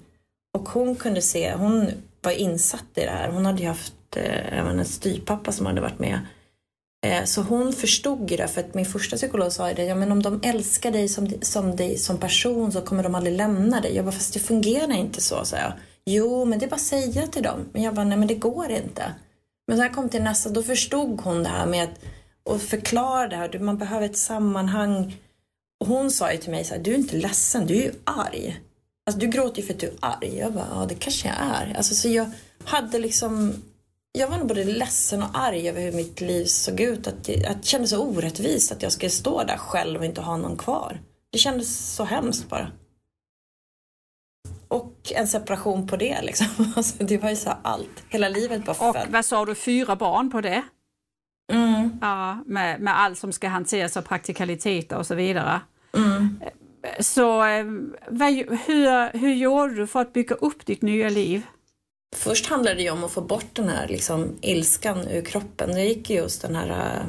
Speaker 3: Och hon kunde se, hon var insatt i det här. Hon hade ju haft eh, en styvpappa som hade varit med Eh, så hon förstod ju det, för att min första psykolog sa ju det, ja men om de älskar dig som, som dig som person så kommer de aldrig lämna dig. Jag bara, fast det fungerar inte så, sa jag. Jo, men det är bara att säga till dem. Men jag bara, nej men det går inte. Men så jag kom till nästa, då förstod hon det här med att och förklara det här, man behöver ett sammanhang Och hon sa ju till mig så här, du är inte ledsen, du är ju arg. Alltså du gråter ju för att du är arg. Jag bara, ja det kanske jag är. Alltså så jag hade liksom, jag var nog både ledsen och arg över hur mitt liv såg ut. Att, det, att det kändes så orättvist att jag skulle stå där själv och inte ha någon kvar. Det kändes så hemskt bara. Och en separation på det liksom. Alltså, det var ju så allt. Hela livet bara
Speaker 2: Och vad sa du, fyra barn på det?
Speaker 3: Mm.
Speaker 2: Ja, med, med allt som ska hanteras av praktikaliteter och så vidare.
Speaker 3: Mm.
Speaker 2: Så eh, vad, hur, hur gjorde du för att bygga upp ditt nya liv?
Speaker 3: Först handlade det ju om att få bort den här liksom, ilskan ur kroppen. Jag gick ju hos den här äh,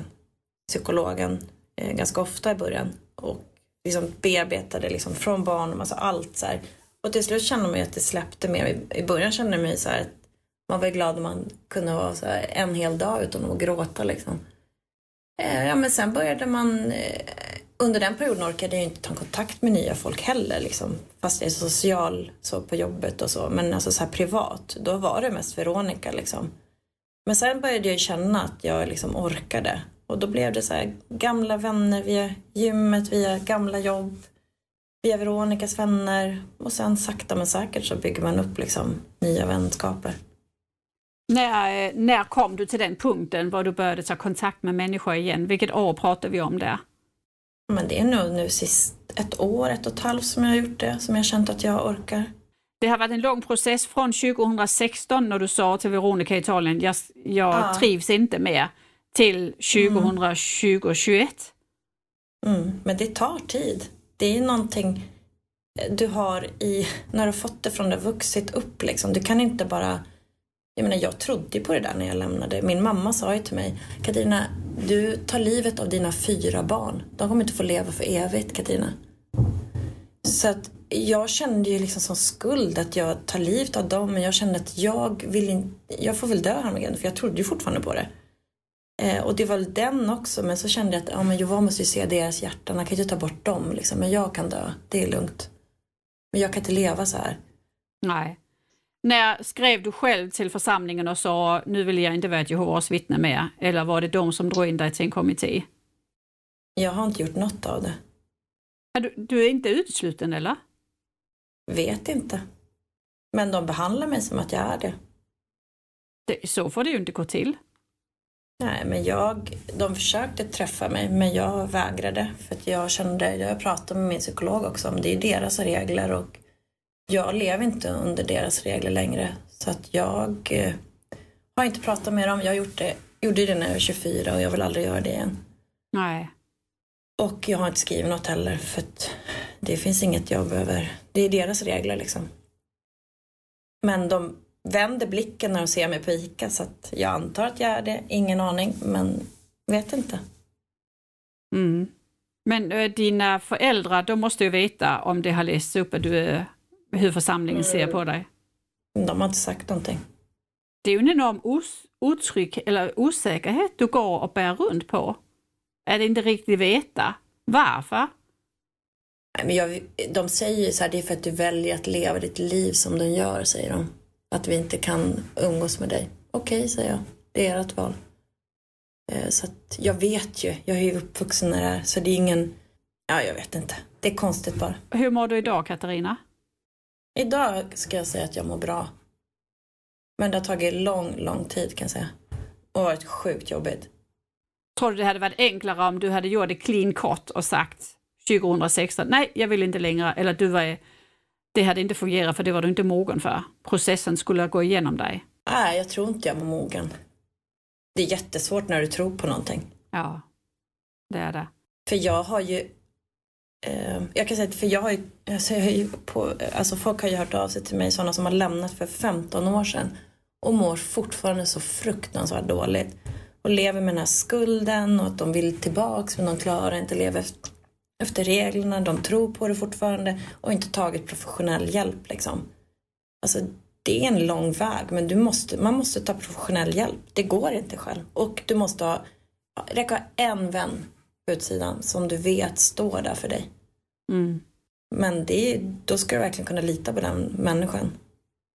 Speaker 3: psykologen äh, ganska ofta i början och liksom bearbetade liksom, från barn, alltså allt så här. Och till slut kände man ju att det släppte mer. I början kände man så här att man var glad om man kunde vara så här en hel dag utan att gråta liksom. Äh, ja men sen började man under den perioden orkade jag inte ta kontakt med nya folk heller liksom. Fast jag är social så på jobbet och så. Men alltså så här privat, då var det mest Veronica liksom. Men sen började jag känna att jag liksom orkade. Och då blev det så här gamla vänner via gymmet, via gamla jobb, via Veronicas vänner. Och sen sakta men säkert så bygger man upp liksom nya vänskaper.
Speaker 2: När, eh, när kom du till den punkten var du började ta kontakt med människor igen? Vilket år pratar vi om där?
Speaker 3: Men det är nog nu sist ett år, ett och ett halvt som jag har gjort det, som jag känt att jag orkar.
Speaker 2: Det har varit en lång process från 2016 när du sa till Veronica i Italien, jag, jag
Speaker 3: Ja.
Speaker 2: trivs inte mer, till 2020-2021.
Speaker 3: Mm, men det tar tid. Det är någonting du har i, när du har fått det från det vuxit upp liksom. Du kan inte bara, jag menar jag trodde ju på det där när jag lämnade. Min mamma sa ju till mig, Katarina, du tar livet av dina fyra barn. De kommer inte få leva för evigt, Katarina. Så att jag kände ju liksom som skuld att jag tar livet av dem, men jag kände att jag vill inte, jag får väl dö häromdagen. för jag trodde ju fortfarande på det. Eh, och det var väl den också, men så kände jag att ja, men Johan måste ju se deras hjärtan, Han kan ju inte ta bort dem liksom, men jag kan dö, det är lugnt. Men jag kan inte leva så här.
Speaker 2: Nej. När skrev du själv till församlingen och sa nu vill jag inte vara ett Jehovas vittne mer? Eller var det de som drog in dig till en kommitté?
Speaker 3: Jag har inte gjort något av det.
Speaker 2: Du, du är inte utesluten eller?
Speaker 3: Vet inte. Men de behandlar mig som att jag är det.
Speaker 2: Det, så får det ju inte gå till.
Speaker 3: Nej, men jag, de försökte träffa mig, men jag vägrade. För att jag kände, jag pratade med min psykolog också om det är deras regler och jag lever inte under deras regler längre. Så att jag eh, har inte pratat med dem. Jag gjort det, gjorde det när jag var 24 och jag vill aldrig göra det igen.
Speaker 2: Nej.
Speaker 3: Och jag har inte skrivit något heller för att det finns inget jag behöver. Det är deras regler liksom. Men de vänder blicken när de ser mig på ICA så att jag antar att jag är det. Ingen aning, men vet inte.
Speaker 2: Mm. Men eh, dina föräldrar, de måste ju veta om det har lästs upp att du, är- hur församlingen ser på dig.
Speaker 3: De har inte sagt någonting.
Speaker 2: Det är ju en enorm os, otrygg, eller osäkerhet du går och bär runt på. Att inte riktigt veta varför.
Speaker 3: Nej, Men jag, de säger ju så här, det är för att du väljer att leva ditt liv som du gör, säger de. Att vi inte kan umgås med dig. Okej, säger jag. Det är ert val. Eh, Så att jag vet ju, jag är ju uppvuxen när det är, så det är ingen, ja jag vet inte. Det är konstigt bara.
Speaker 2: Hur mår du idag Katarina?
Speaker 3: Idag ska jag säga att jag mår bra. Men det har tagit lång, lång tid kan jag säga. Och varit sjukt jobbigt.
Speaker 2: Tror du det hade varit enklare om du hade gjort det clean cut och sagt 2016, nej jag vill inte längre, eller du var, det hade inte fungerat för det var du inte mogen för. Processen skulle gå igenom dig.
Speaker 3: Nej, jag tror inte jag var mogen. Det är jättesvårt när du tror på någonting.
Speaker 2: Ja, det är det.
Speaker 3: För jag har ju Ehm, jag kan säga att för jag har ju, alltså jag har ju på, alltså folk har ju hört av sig till mig, sådana som har lämnat för 15 år sedan och mår fortfarande så fruktansvärt dåligt. Och lever med den här skulden och att de vill tillbaks men de klarar inte leva efter, efter reglerna. De tror på det fortfarande och inte tagit professionell hjälp liksom. Alltså det är en lång väg men du måste, man måste ta professionell hjälp. Det går inte själv. Och du måste ha, räcka ha en vän utsidan som du vet står där för dig.
Speaker 2: Mm.
Speaker 3: Men det då ska du verkligen kunna lita på den människan.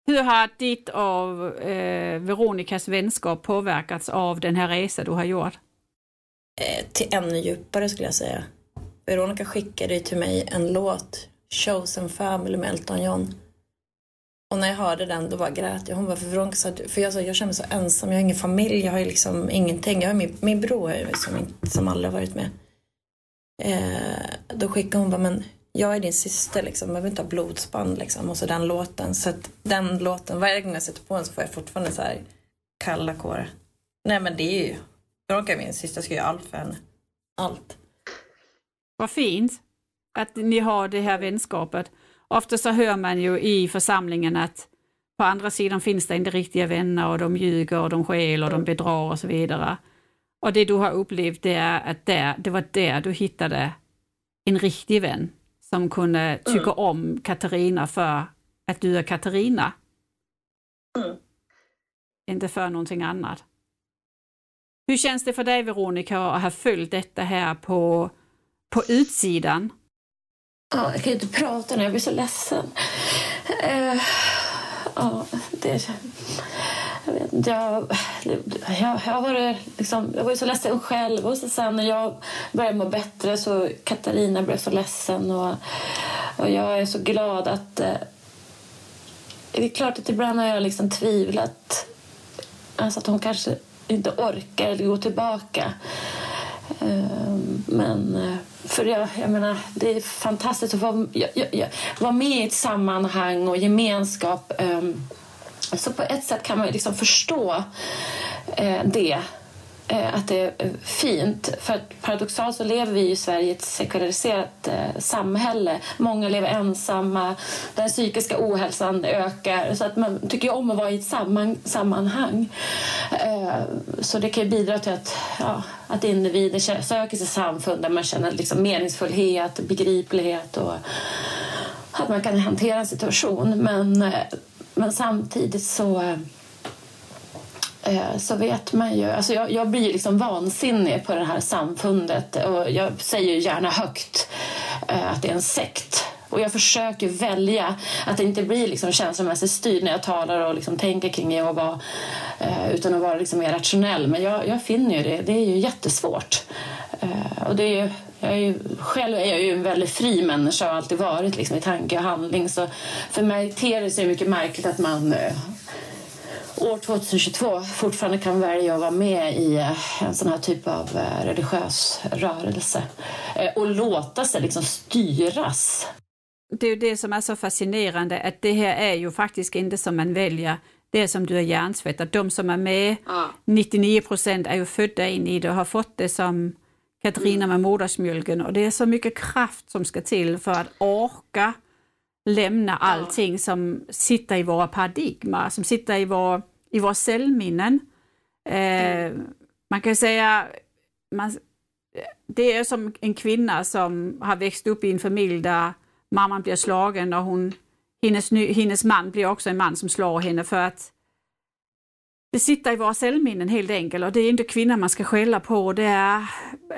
Speaker 2: Hur har ditt och eh, Veronicas vänskap påverkats av den här resan du har gjort?
Speaker 3: Eh, till ännu djupare skulle jag säga. Veronica skickade ju till mig en låt, Chosen Family med Elton John. Och när jag hörde den då bara grät jag. Hon bara, för Veronica sa, för jag sa, jag känner mig så ensam, jag har ingen familj, jag har ju liksom ingenting. Jag har min, min bror som, som aldrig har varit med. Eh, då skickade hon bara, men jag är din syster liksom, jag behöver inte ha blodsband liksom. Och så den låten. Så att den låten, varje gång jag sätter på den så får jag fortfarande så här kalla kårar. Nej men det är ju, Veronica är min syster, jag ska göra allt för henne. Allt.
Speaker 2: Vad fint att ni har det här vänskapet. Ofta så hör man ju i församlingen att på andra sidan finns det inte riktiga vänner och de ljuger och de skäl och de bedrar och så vidare. Och det du har upplevt det är att där, det var där du hittade en riktig vän som kunde tycka mm. om Katarina för att du är Katarina. Mm. Inte för någonting annat. Hur känns det för dig Veronica att ha följt detta här på, på utsidan?
Speaker 4: Ja, jag kan inte prata nu, jag blir så ledsen. Uh, ja, det... Jag vet inte, jag, jag, jag, var liksom, jag var så ledsen själv och så sen när jag började må bättre så Katarina blev så ledsen och, och jag är så glad att... Eh, det är klart att ibland har jag liksom tvivlat. Alltså att hon kanske inte orkar eller gå tillbaka. Ehm, eh, men för jag, jag menar, det är fantastiskt att vara, jag, jag, vara med i ett sammanhang och gemenskap. eh, så på ett sätt kan man liksom förstå eh, det eh, att det är eh, fint. För paradoxalt så lever vi i Sverige i ett sekulariserat eh, samhälle. Många lever ensamma, den psykiska ohälsan ökar. Så att man tycker om att vara i ett samman, sammanhang. Eh, så det kan bidra till att, ja, att individer söker sig samfund där man känner liksom meningsfullhet, begriplighet och att man kan hantera en situation. Men eh, men samtidigt så eh, eh, så vet man ju... Alltså jag, jag blir liksom vansinnig på det här samfundet och jag säger gärna högt eh, att det är en sekt. Och jag försöker välja att det inte blir liksom känslomässigt styrd när jag talar och liksom tänker kring Jehova eh, utan att vara liksom mer rationell. Men jag, jag finner ju det, det är ju jättesvårt. Eh, och det är ju, jag är ju, själv är jag ju en väldigt fri människa och har alltid varit liksom, i tanke och handling. Så för mig ter det sig mycket märkligt att man eh, år 2022 fortfarande kan välja att vara med i eh, en sån här typ av eh, religiös rörelse och låta sig liksom styras.
Speaker 2: Det är ju det som är så fascinerande att det här är ju faktiskt inte som man väljer det som du är hjärnsvettad. De som är med, ja. 99 procent är ju födda in i det och har fått det som Katarina med modersmjölken och det är så mycket kraft som ska till för att orka lämna allting som sitter i våra paradigma, som sitter i, vår, i våra cellminnen. Eh, man kan säga, man, det är som en kvinna som har växt upp i en familj där mamman blir slagen och hon, hennes, hennes man blir också en man som slår henne för att det sitter i våra cellminnen helt enkelt och det är inte kvinnan man ska skälla på. Det är,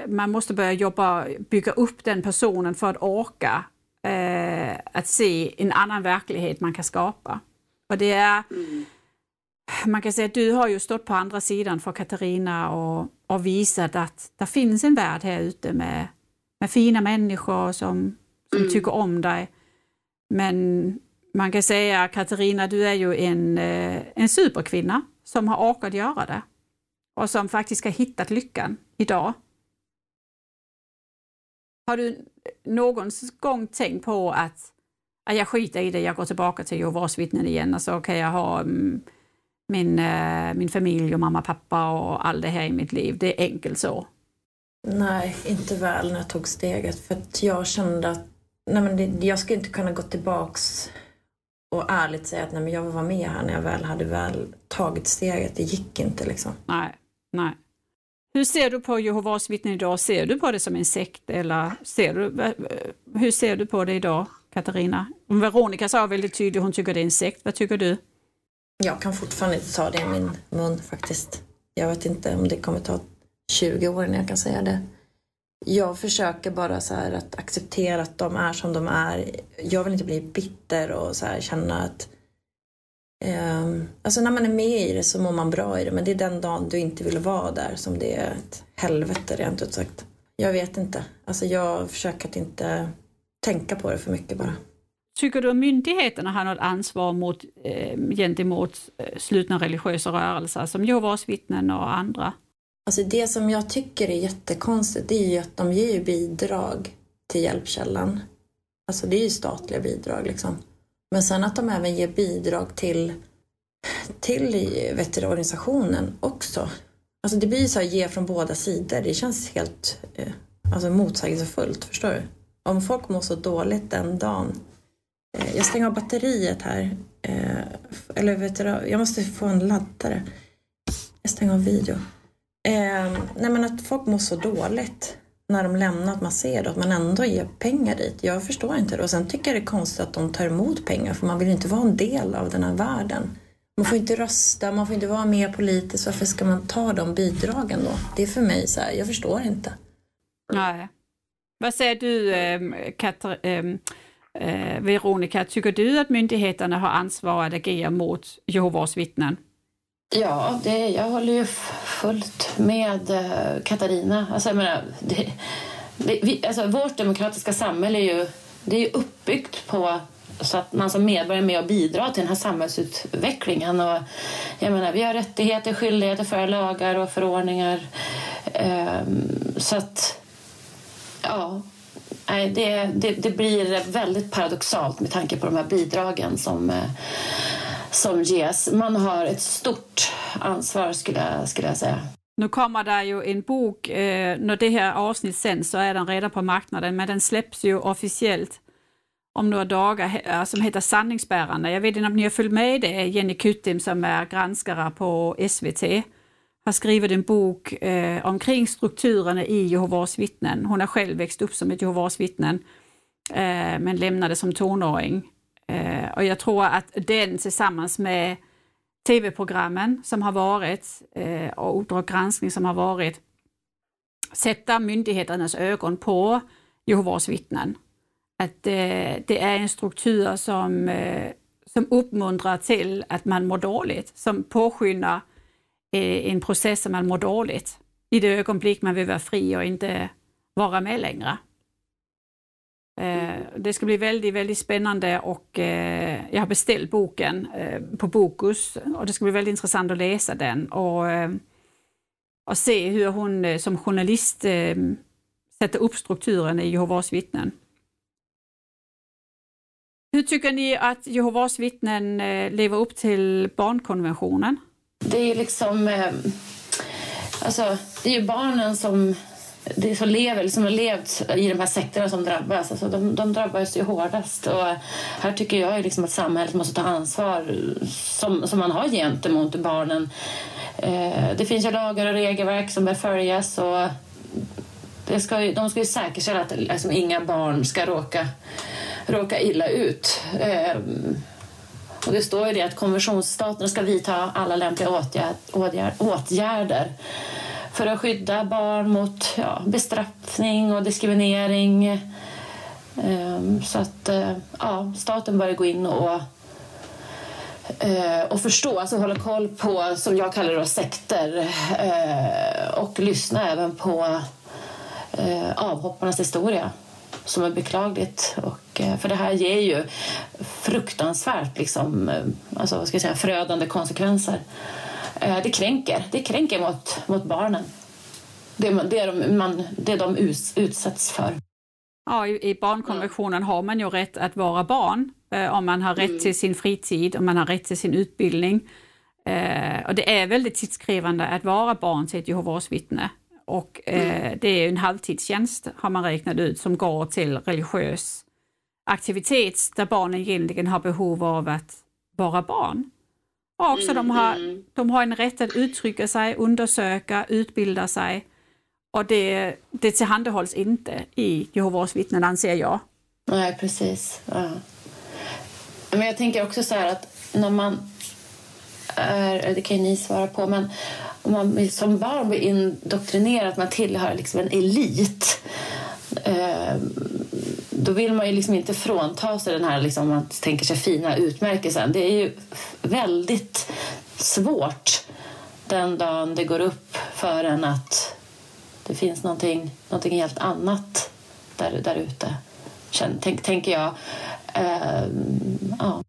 Speaker 2: man måste börja jobba, bygga upp den personen för att orka eh, att se en annan verklighet man kan skapa. Och det är, mm. Man kan säga att du har ju stått på andra sidan för Katarina och, och visat att det finns en värld här ute med, med fina människor som mm. tycker om dig. Men man kan säga Katarina, du är ju en, eh, en superkvinna som har orkat göra det och som faktiskt har hittat lyckan idag. Har du någon gång tänkt på att, att jag skiter i det, jag går tillbaka till Jehovas vittnen igen, alltså kan jag ha mm, min, äh, min familj och mamma, pappa och allt det här i mitt liv. Det är enkelt så.
Speaker 3: Nej, inte väl när jag tog steget för att jag kände att nej men det, jag skulle inte kunna gå tillbaks och ärligt säga att nej, men jag vara med här när jag väl hade väl tagit steget. Det gick inte liksom.
Speaker 2: Nej, nej. Hur ser du på Jehovas vittnen idag? Ser du på det som en sekt eller ser du, hur ser du på det idag, Katarina? Veronica sa väldigt tydligt hon tycker det är en sekt. Vad tycker du?
Speaker 3: Jag kan fortfarande inte ta det i min mun faktiskt. Jag vet inte om det kommer ta 20 år innan jag kan säga det. Jag försöker bara så att acceptera att de är som de är. Jag vill inte bli bitter och så känna att eh, Alltså när man är med i det så mår man bra i det men det är den dagen du inte vill vara där som det är ett helvete rent ut sagt. jag vet inte. Alltså jag försöker att inte tänka på det för mycket bara.
Speaker 2: Tycker du att myndigheterna har något ansvar mot, eh, gentemot eh, slutna religiösa rörelser som Jehovas vittnen och andra?
Speaker 3: Alltså det som jag tycker är jättekonstigt det är ju att de ger bidrag till Hjälpkällan. Alltså det är ju statliga bidrag liksom. Men sen att de även ger bidrag till, till vet du, organisationen också. Alltså det blir så här, ge från båda sidor. Det känns helt eh, alltså motsägelsefullt, förstår du? Om folk mår så dåligt den dagen. Eh, jag stänger av batteriet här. Eh, eller vet du, jag måste få en laddare. Jag stänger av video. Eh, nej men att folk mår så dåligt när de lämnar, att man ser det, att man ändå ger pengar dit. Jag förstår inte det. Och sen tycker jag det är konstigt att de tar emot pengar för man vill inte vara en del av den här världen. Man får inte rösta, man får inte vara med politiskt. Varför ska man ta de bidragen då? Det är för mig så här, jag förstår inte.
Speaker 2: Nej. Vad säger du, eh, Katar, ehm, eh, Veronica, tycker du att myndigheterna har ansvar att agera mot Jehovas vittnen?
Speaker 4: Ja, det, jag håller ju fullt med eh, Katarina. Alltså, jag menar, det, det, vi, alltså, vårt demokratiska samhälle är ju, det är ju uppbyggt på så att man som medborgare är med och bidrar till den här samhällsutvecklingen. Och, jag menar, vi har rättigheter, skyldigheter för lagar och förordningar. Ehm, så att, ja, det, det, det, blir väldigt paradoxalt med tanke på de här bidragen som eh, som ges. Man har ett stort ansvar skulle jag, skulle jag säga.
Speaker 2: Nu kommer det ju en bok, eh, när det här avsnittet sänds så är den redan på marknaden, men den släpps ju officiellt om några dagar eh, som heter Sanningsbärarna. Jag vet inte om ni har följt med det, Jenny Kuttim som är granskare på SVT har skrivit en bok eh, omkring strukturerna i Jehovas vittnen. Hon har själv växt upp som ett Jehovas vittnen eh, men lämnade som tonåring Eh, och jag tror att den tillsammans med tv-programmen som har varit eh, och Uppdrag granskning som har varit sätta myndigheternas ögon på Jehovas vittnen. Att eh, det är en struktur som, eh, som uppmuntrar till att man mår dåligt, som påskyndar eh, en process som man mår dåligt i det ögonblick man vill vara fri och inte vara med längre. Eh, det ska bli väldigt, väldigt spännande och eh, jag har beställt boken eh, på Bokus och det ska bli väldigt intressant att läsa den och, och se hur hon som journalist sätter upp strukturen i Jehovas vittnen. Hur tycker ni att Jehovas vittnen lever upp till barnkonventionen?
Speaker 4: Det är liksom, alltså det är ju barnen som det som lever, som har levt i de här sektorerna som drabbas, alltså de, de drabbas ju hårdast. Och här tycker jag liksom att samhället måste ta ansvar som, som man har gentemot barnen. Eh, det finns ju lagar och regelverk som bör följas och det ska ju, de ska ju säkerställa att liksom, inga barn ska råka, råka illa ut. Eh, och det står ju det att konventionsstaterna ska vidta alla lämpliga åtgärd, åtgärder för att skydda barn mot ja, bestraffning och diskriminering. Ehm, så att eh, ja, staten börjar gå in och eh, och förstå, alltså hålla koll på, som jag kallar det, sekter eh, och lyssna även på avhopparnas historia som är beklagligt. Och, för det här ger ju fruktansvärt liksom, alltså, vad ska jag säga, förödande konsekvenser. Eh, det kränker. Det kränker mot, mot barnen. Det, det, de, man, det de utsätts för.
Speaker 2: Ja, i barnkonventionen har man ju rätt att vara barn eh, om man har rätt till sin fritid, om man har rätt till sin utbildning. Eh, och det är väldigt tidskrävande att vara barn till ett Jehovas vittne. Och mm. det är en halvtidstjänst har man räknat ut som går till religiös aktivitet där barnen egentligen har behov av att vara barn. Och också mm, de, har, mm. de har en rätt att uttrycka sig, undersöka, utbilda sig. Och det, det tillhandahålls inte i Jehovas vittnen anser jag.
Speaker 4: Nej, precis. Ja. Men jag tänker också så här att när man är, det kan ju ni svara på, men om man som barn blir indoktrinerad att man tillhör liksom en elit eh, då vill man ju liksom inte frånta sig den här, liksom, man tänker sig fina utmärkelsen. Det är ju väldigt svårt den dagen det går upp för en att Det finns någonting, någonting helt annat där, där ute, tänk, tänker jag. Uh, ja.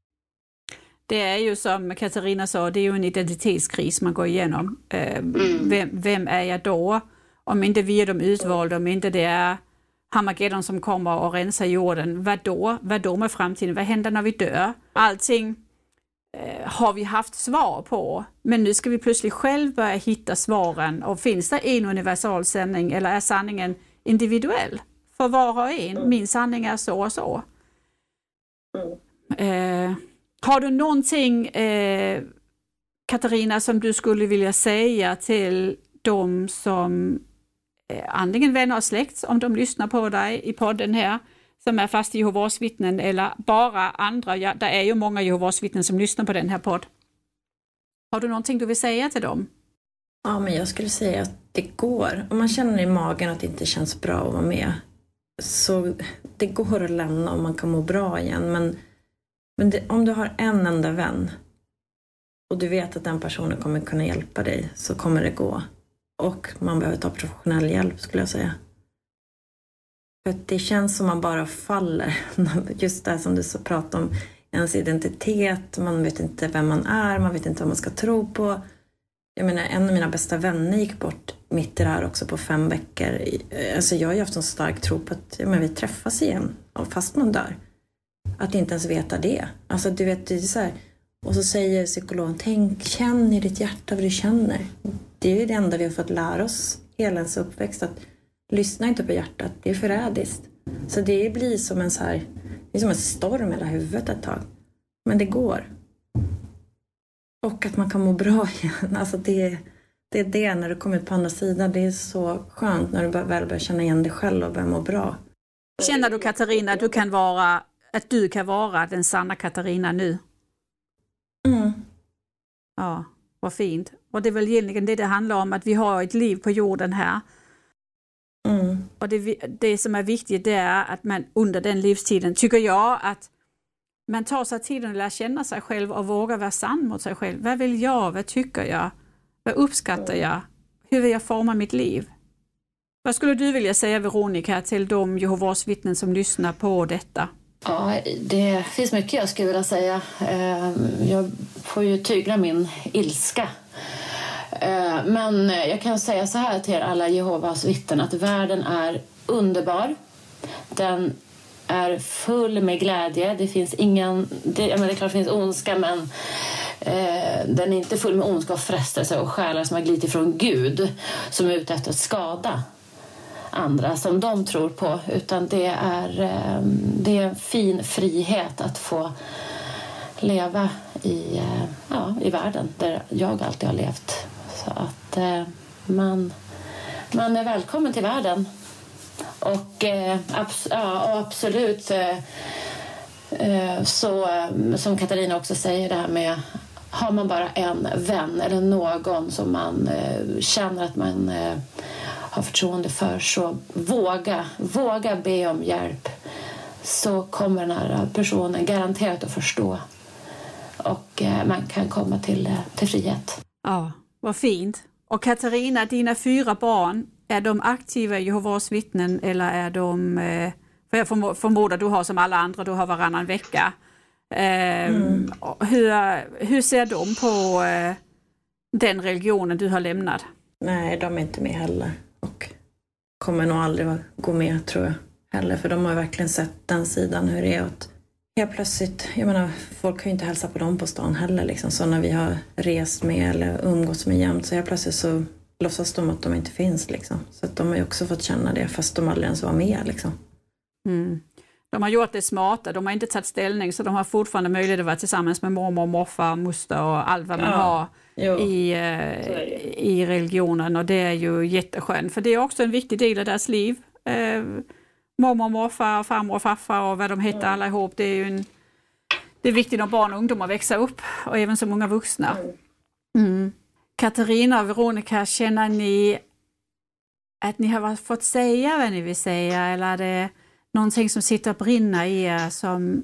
Speaker 2: Det är ju som Katarina sa, det är ju en identitetskris man går igenom. Uh, mm. vem, vem, är jag då? Om inte vi är de utvalda, om inte det är Hamageddon som kommer och rensar jorden, vad då? Vad då med framtiden? Vad händer när vi dör? Allting eh, har vi haft svar på, men nu ska vi plötsligt själv börja hitta svaren och finns det en universal sanning eller är sanningen individuell för var och en? Min sanning är så och så. Eh, har du någonting eh, Katarina som du skulle vilja säga till de som Eh, antingen vänner och släkt om de lyssnar på dig i podden här som är fast Jehovas vittnen eller bara andra. Ja, det är ju många Jehovas vittnen som lyssnar på den här podden. Har du någonting du vill säga till dem?
Speaker 3: Ja, men jag skulle säga att det går. Om man känner i magen att det inte känns bra att vara med så det går att lämna om man kan må bra igen. Men, men det, om du har en enda vän och du vet att den personen kommer kunna hjälpa dig så kommer det gå. Och man behöver ta professionell hjälp skulle jag säga. För det känns som man bara faller. Just det som du så pratade om, ens identitet, man vet inte vem man är, man vet inte vad man ska tro på. Jag menar, en av mina bästa vänner gick bort mitt i det här också på fem veckor. Alltså jag har ju haft en stark tro på att ja, men vi träffas igen, fast man dör. Att inte ens veta det. Alltså du vet, det är så här. Och så säger psykologen, tänk, känn i ditt hjärta vad du känner det är ju det enda vi har fått lära oss hela ens uppväxt, att lyssna inte på hjärtat, det är förrädiskt. Så det blir som en, så här, det är som en storm i hela huvudet ett tag. Men det går. Och att man kan må bra igen. Alltså det, det är det, när du kommer ut på andra sidan, det är så skönt när du väl börjar känna igen dig själv och börjar må bra.
Speaker 2: Känner du Katarina att du kan vara, att du kan vara den sanna Katarina nu?
Speaker 3: Mm.
Speaker 2: Ja, vad fint. Och det är väl egentligen det det handlar om, att vi har ett liv på jorden här.
Speaker 3: Mm.
Speaker 2: Och det, det som är viktigt det är att man under den livstiden, tycker jag, att man tar sig tiden att lära känna sig själv och vågar vara sann mot sig själv. Vad vill jag? Vad tycker jag? Vad uppskattar jag? Hur vill jag forma mitt liv? Vad skulle du vilja säga Veronica till de Jehovas vittnen som lyssnar på detta?
Speaker 4: Ja, det finns mycket jag skulle vilja säga. Eh, jag får ju tygla min ilska eh, men jag kan säga så här till er alla Jehovas vittnen att världen är underbar. Den är full med glädje. Det finns ingen... Det, jag menar, det är klart det finns ondska men eh, den är inte full med ondska och frestelse och själar som har glidit ifrån Gud som är ute efter att skada andra som de tror på. Utan det är, ehm, det är en fin frihet att få leva i, eh, ja, i världen där jag alltid har levt. Så att eh, man, man är välkommen till världen. Och, eh, abs ja, och absolut så som Katarina också säger det här med har man bara en vän eller någon som man känner att man har förtroende för så våga, våga be om hjälp så kommer den här personen garanterat att förstå och man kan komma till, till frihet.
Speaker 2: Ja, vad fint. Och Katarina, dina fyra barn, är de aktiva i Jehovas vittnen eller är de, eh, för jag förmodar du har som alla andra, du har varannan vecka. Ehm, mm. Hur, hur ser de på eh, den religionen du har lämnat?
Speaker 3: Nej, de är inte med heller och kommer nog aldrig gå med tror jag heller, för de har verkligen sett den sidan hur det är att Helt plötsligt, jag menar folk kan ju inte hälsa på dem på stan heller liksom. Så när vi har rest med eller umgåtts med jämt så helt plötsligt så låtsas de att de inte finns liksom. Så att de har ju också fått känna det fast de aldrig ens var med liksom.
Speaker 2: Mm. De har gjort det smarta, de har inte tagit ställning så de har fortfarande möjlighet att vara tillsammans med mormor, morfar, moster och allt vad man ja. har i, eh, i religionen och det är ju jätteskönt för det är också en viktig del av deras liv. Eh, mormor, morfar, farmor och farfar och vad de hette mm. alla ihop. Det är ju en, det är viktigt när barn och ungdomar växer upp och även så många vuxna. Mm. mm. Katarina och Veronica, känner ni att ni har fått säga vad ni vill säga eller är det någonting som sitter och brinner i er som,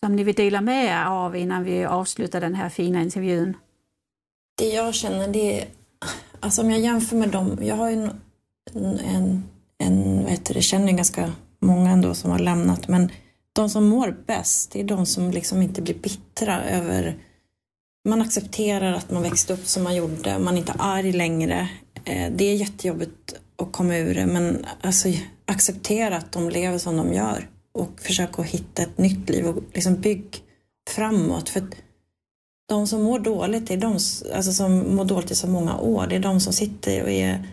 Speaker 2: som ni vill dela med er av innan vi avslutar den här fina intervjun?
Speaker 3: Det jag känner det är, alltså om jag jämför med dem, jag har ju en, en vad heter det, känner ganska många ändå som har lämnat, men de som mår bäst, det är de som liksom inte blir bittra över man accepterar att man växte upp som man gjorde, man är inte arg längre. Eh, det är jättejobbigt att komma ur det, men alltså, acceptera att de lever som de gör och försöka hitta ett nytt liv och liksom bygg framåt. För de som mår dåligt, det är de alltså, som mår dåligt i så många år, det är de som sitter och är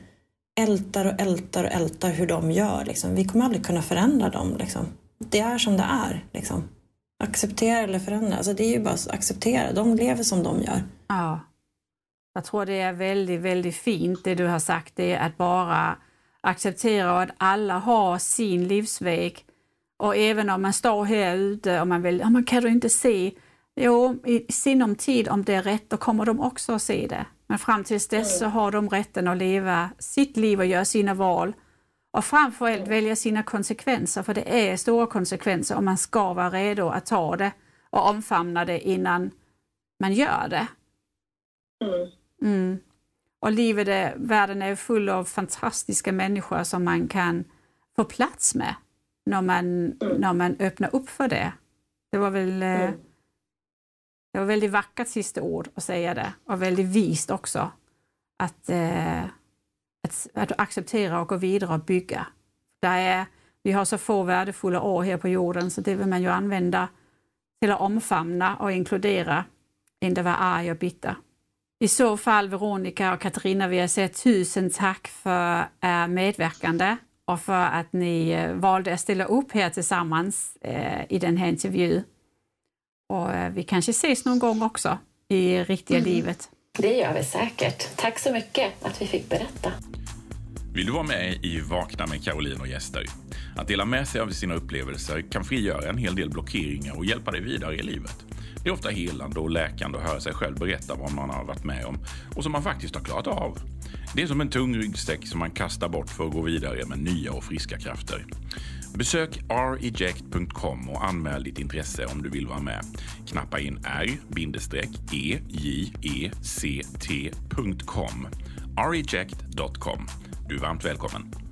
Speaker 3: ältar och ältar och ältar hur de gör. Liksom. Vi kommer aldrig kunna förändra dem. Liksom. Det är som det är. Liksom. Acceptera eller förändra. Alltså, det är ju bara att acceptera. De lever som de gör.
Speaker 2: Ja. Jag tror det är väldigt, väldigt fint det du har sagt, det är att bara acceptera att alla har sin livsväg. Och även om man står här ute och man vill, oh, man kan du inte se? Jo, i sinom tid om det är rätt, då kommer de också att se det. Men fram tills dess så har de rätten att leva sitt liv och göra sina val. Och framförallt välja sina konsekvenser, för det är stora konsekvenser och man ska vara redo att ta det och omfamna det innan man gör det. Mm. mm. Och livet är, världen är full av fantastiska människor som man kan få plats med när man, mm. när man öppnar upp för det. Det var väl eh, mm. Det var väldigt vackert sista ord att säga det och väldigt vist också att, eh, att, att acceptera och gå vidare och bygga. Det är, vi har så få värdefulla år här på jorden så det vill man ju använda till att omfamna och inkludera, inte vara arg och bitter. I så fall Veronica och Katarina vill jag säga tusen tack för er medverkande och för att ni eh, valde att ställa upp här tillsammans eh, i den här intervjun. Och eh, vi kanske ses någon gång också i riktiga mm. livet.
Speaker 4: Det gör vi säkert. Tack så mycket att vi fick berätta.
Speaker 1: Vill du vara med i Vakna med Caroline och gäster? Att dela med sig av sina upplevelser kan frigöra en hel del blockeringar och hjälpa dig vidare i livet. Det är ofta helande och läkande att höra sig själv berätta vad man har varit med om och som man faktiskt har klarat av. Det är som en tung ryggsäck som man kastar bort för att gå vidare med nya och friska krafter. Besök reject.com och anmäl ditt intresse om du vill vara med. Knappa in r-eject.com e, reject.com. Du är varmt välkommen.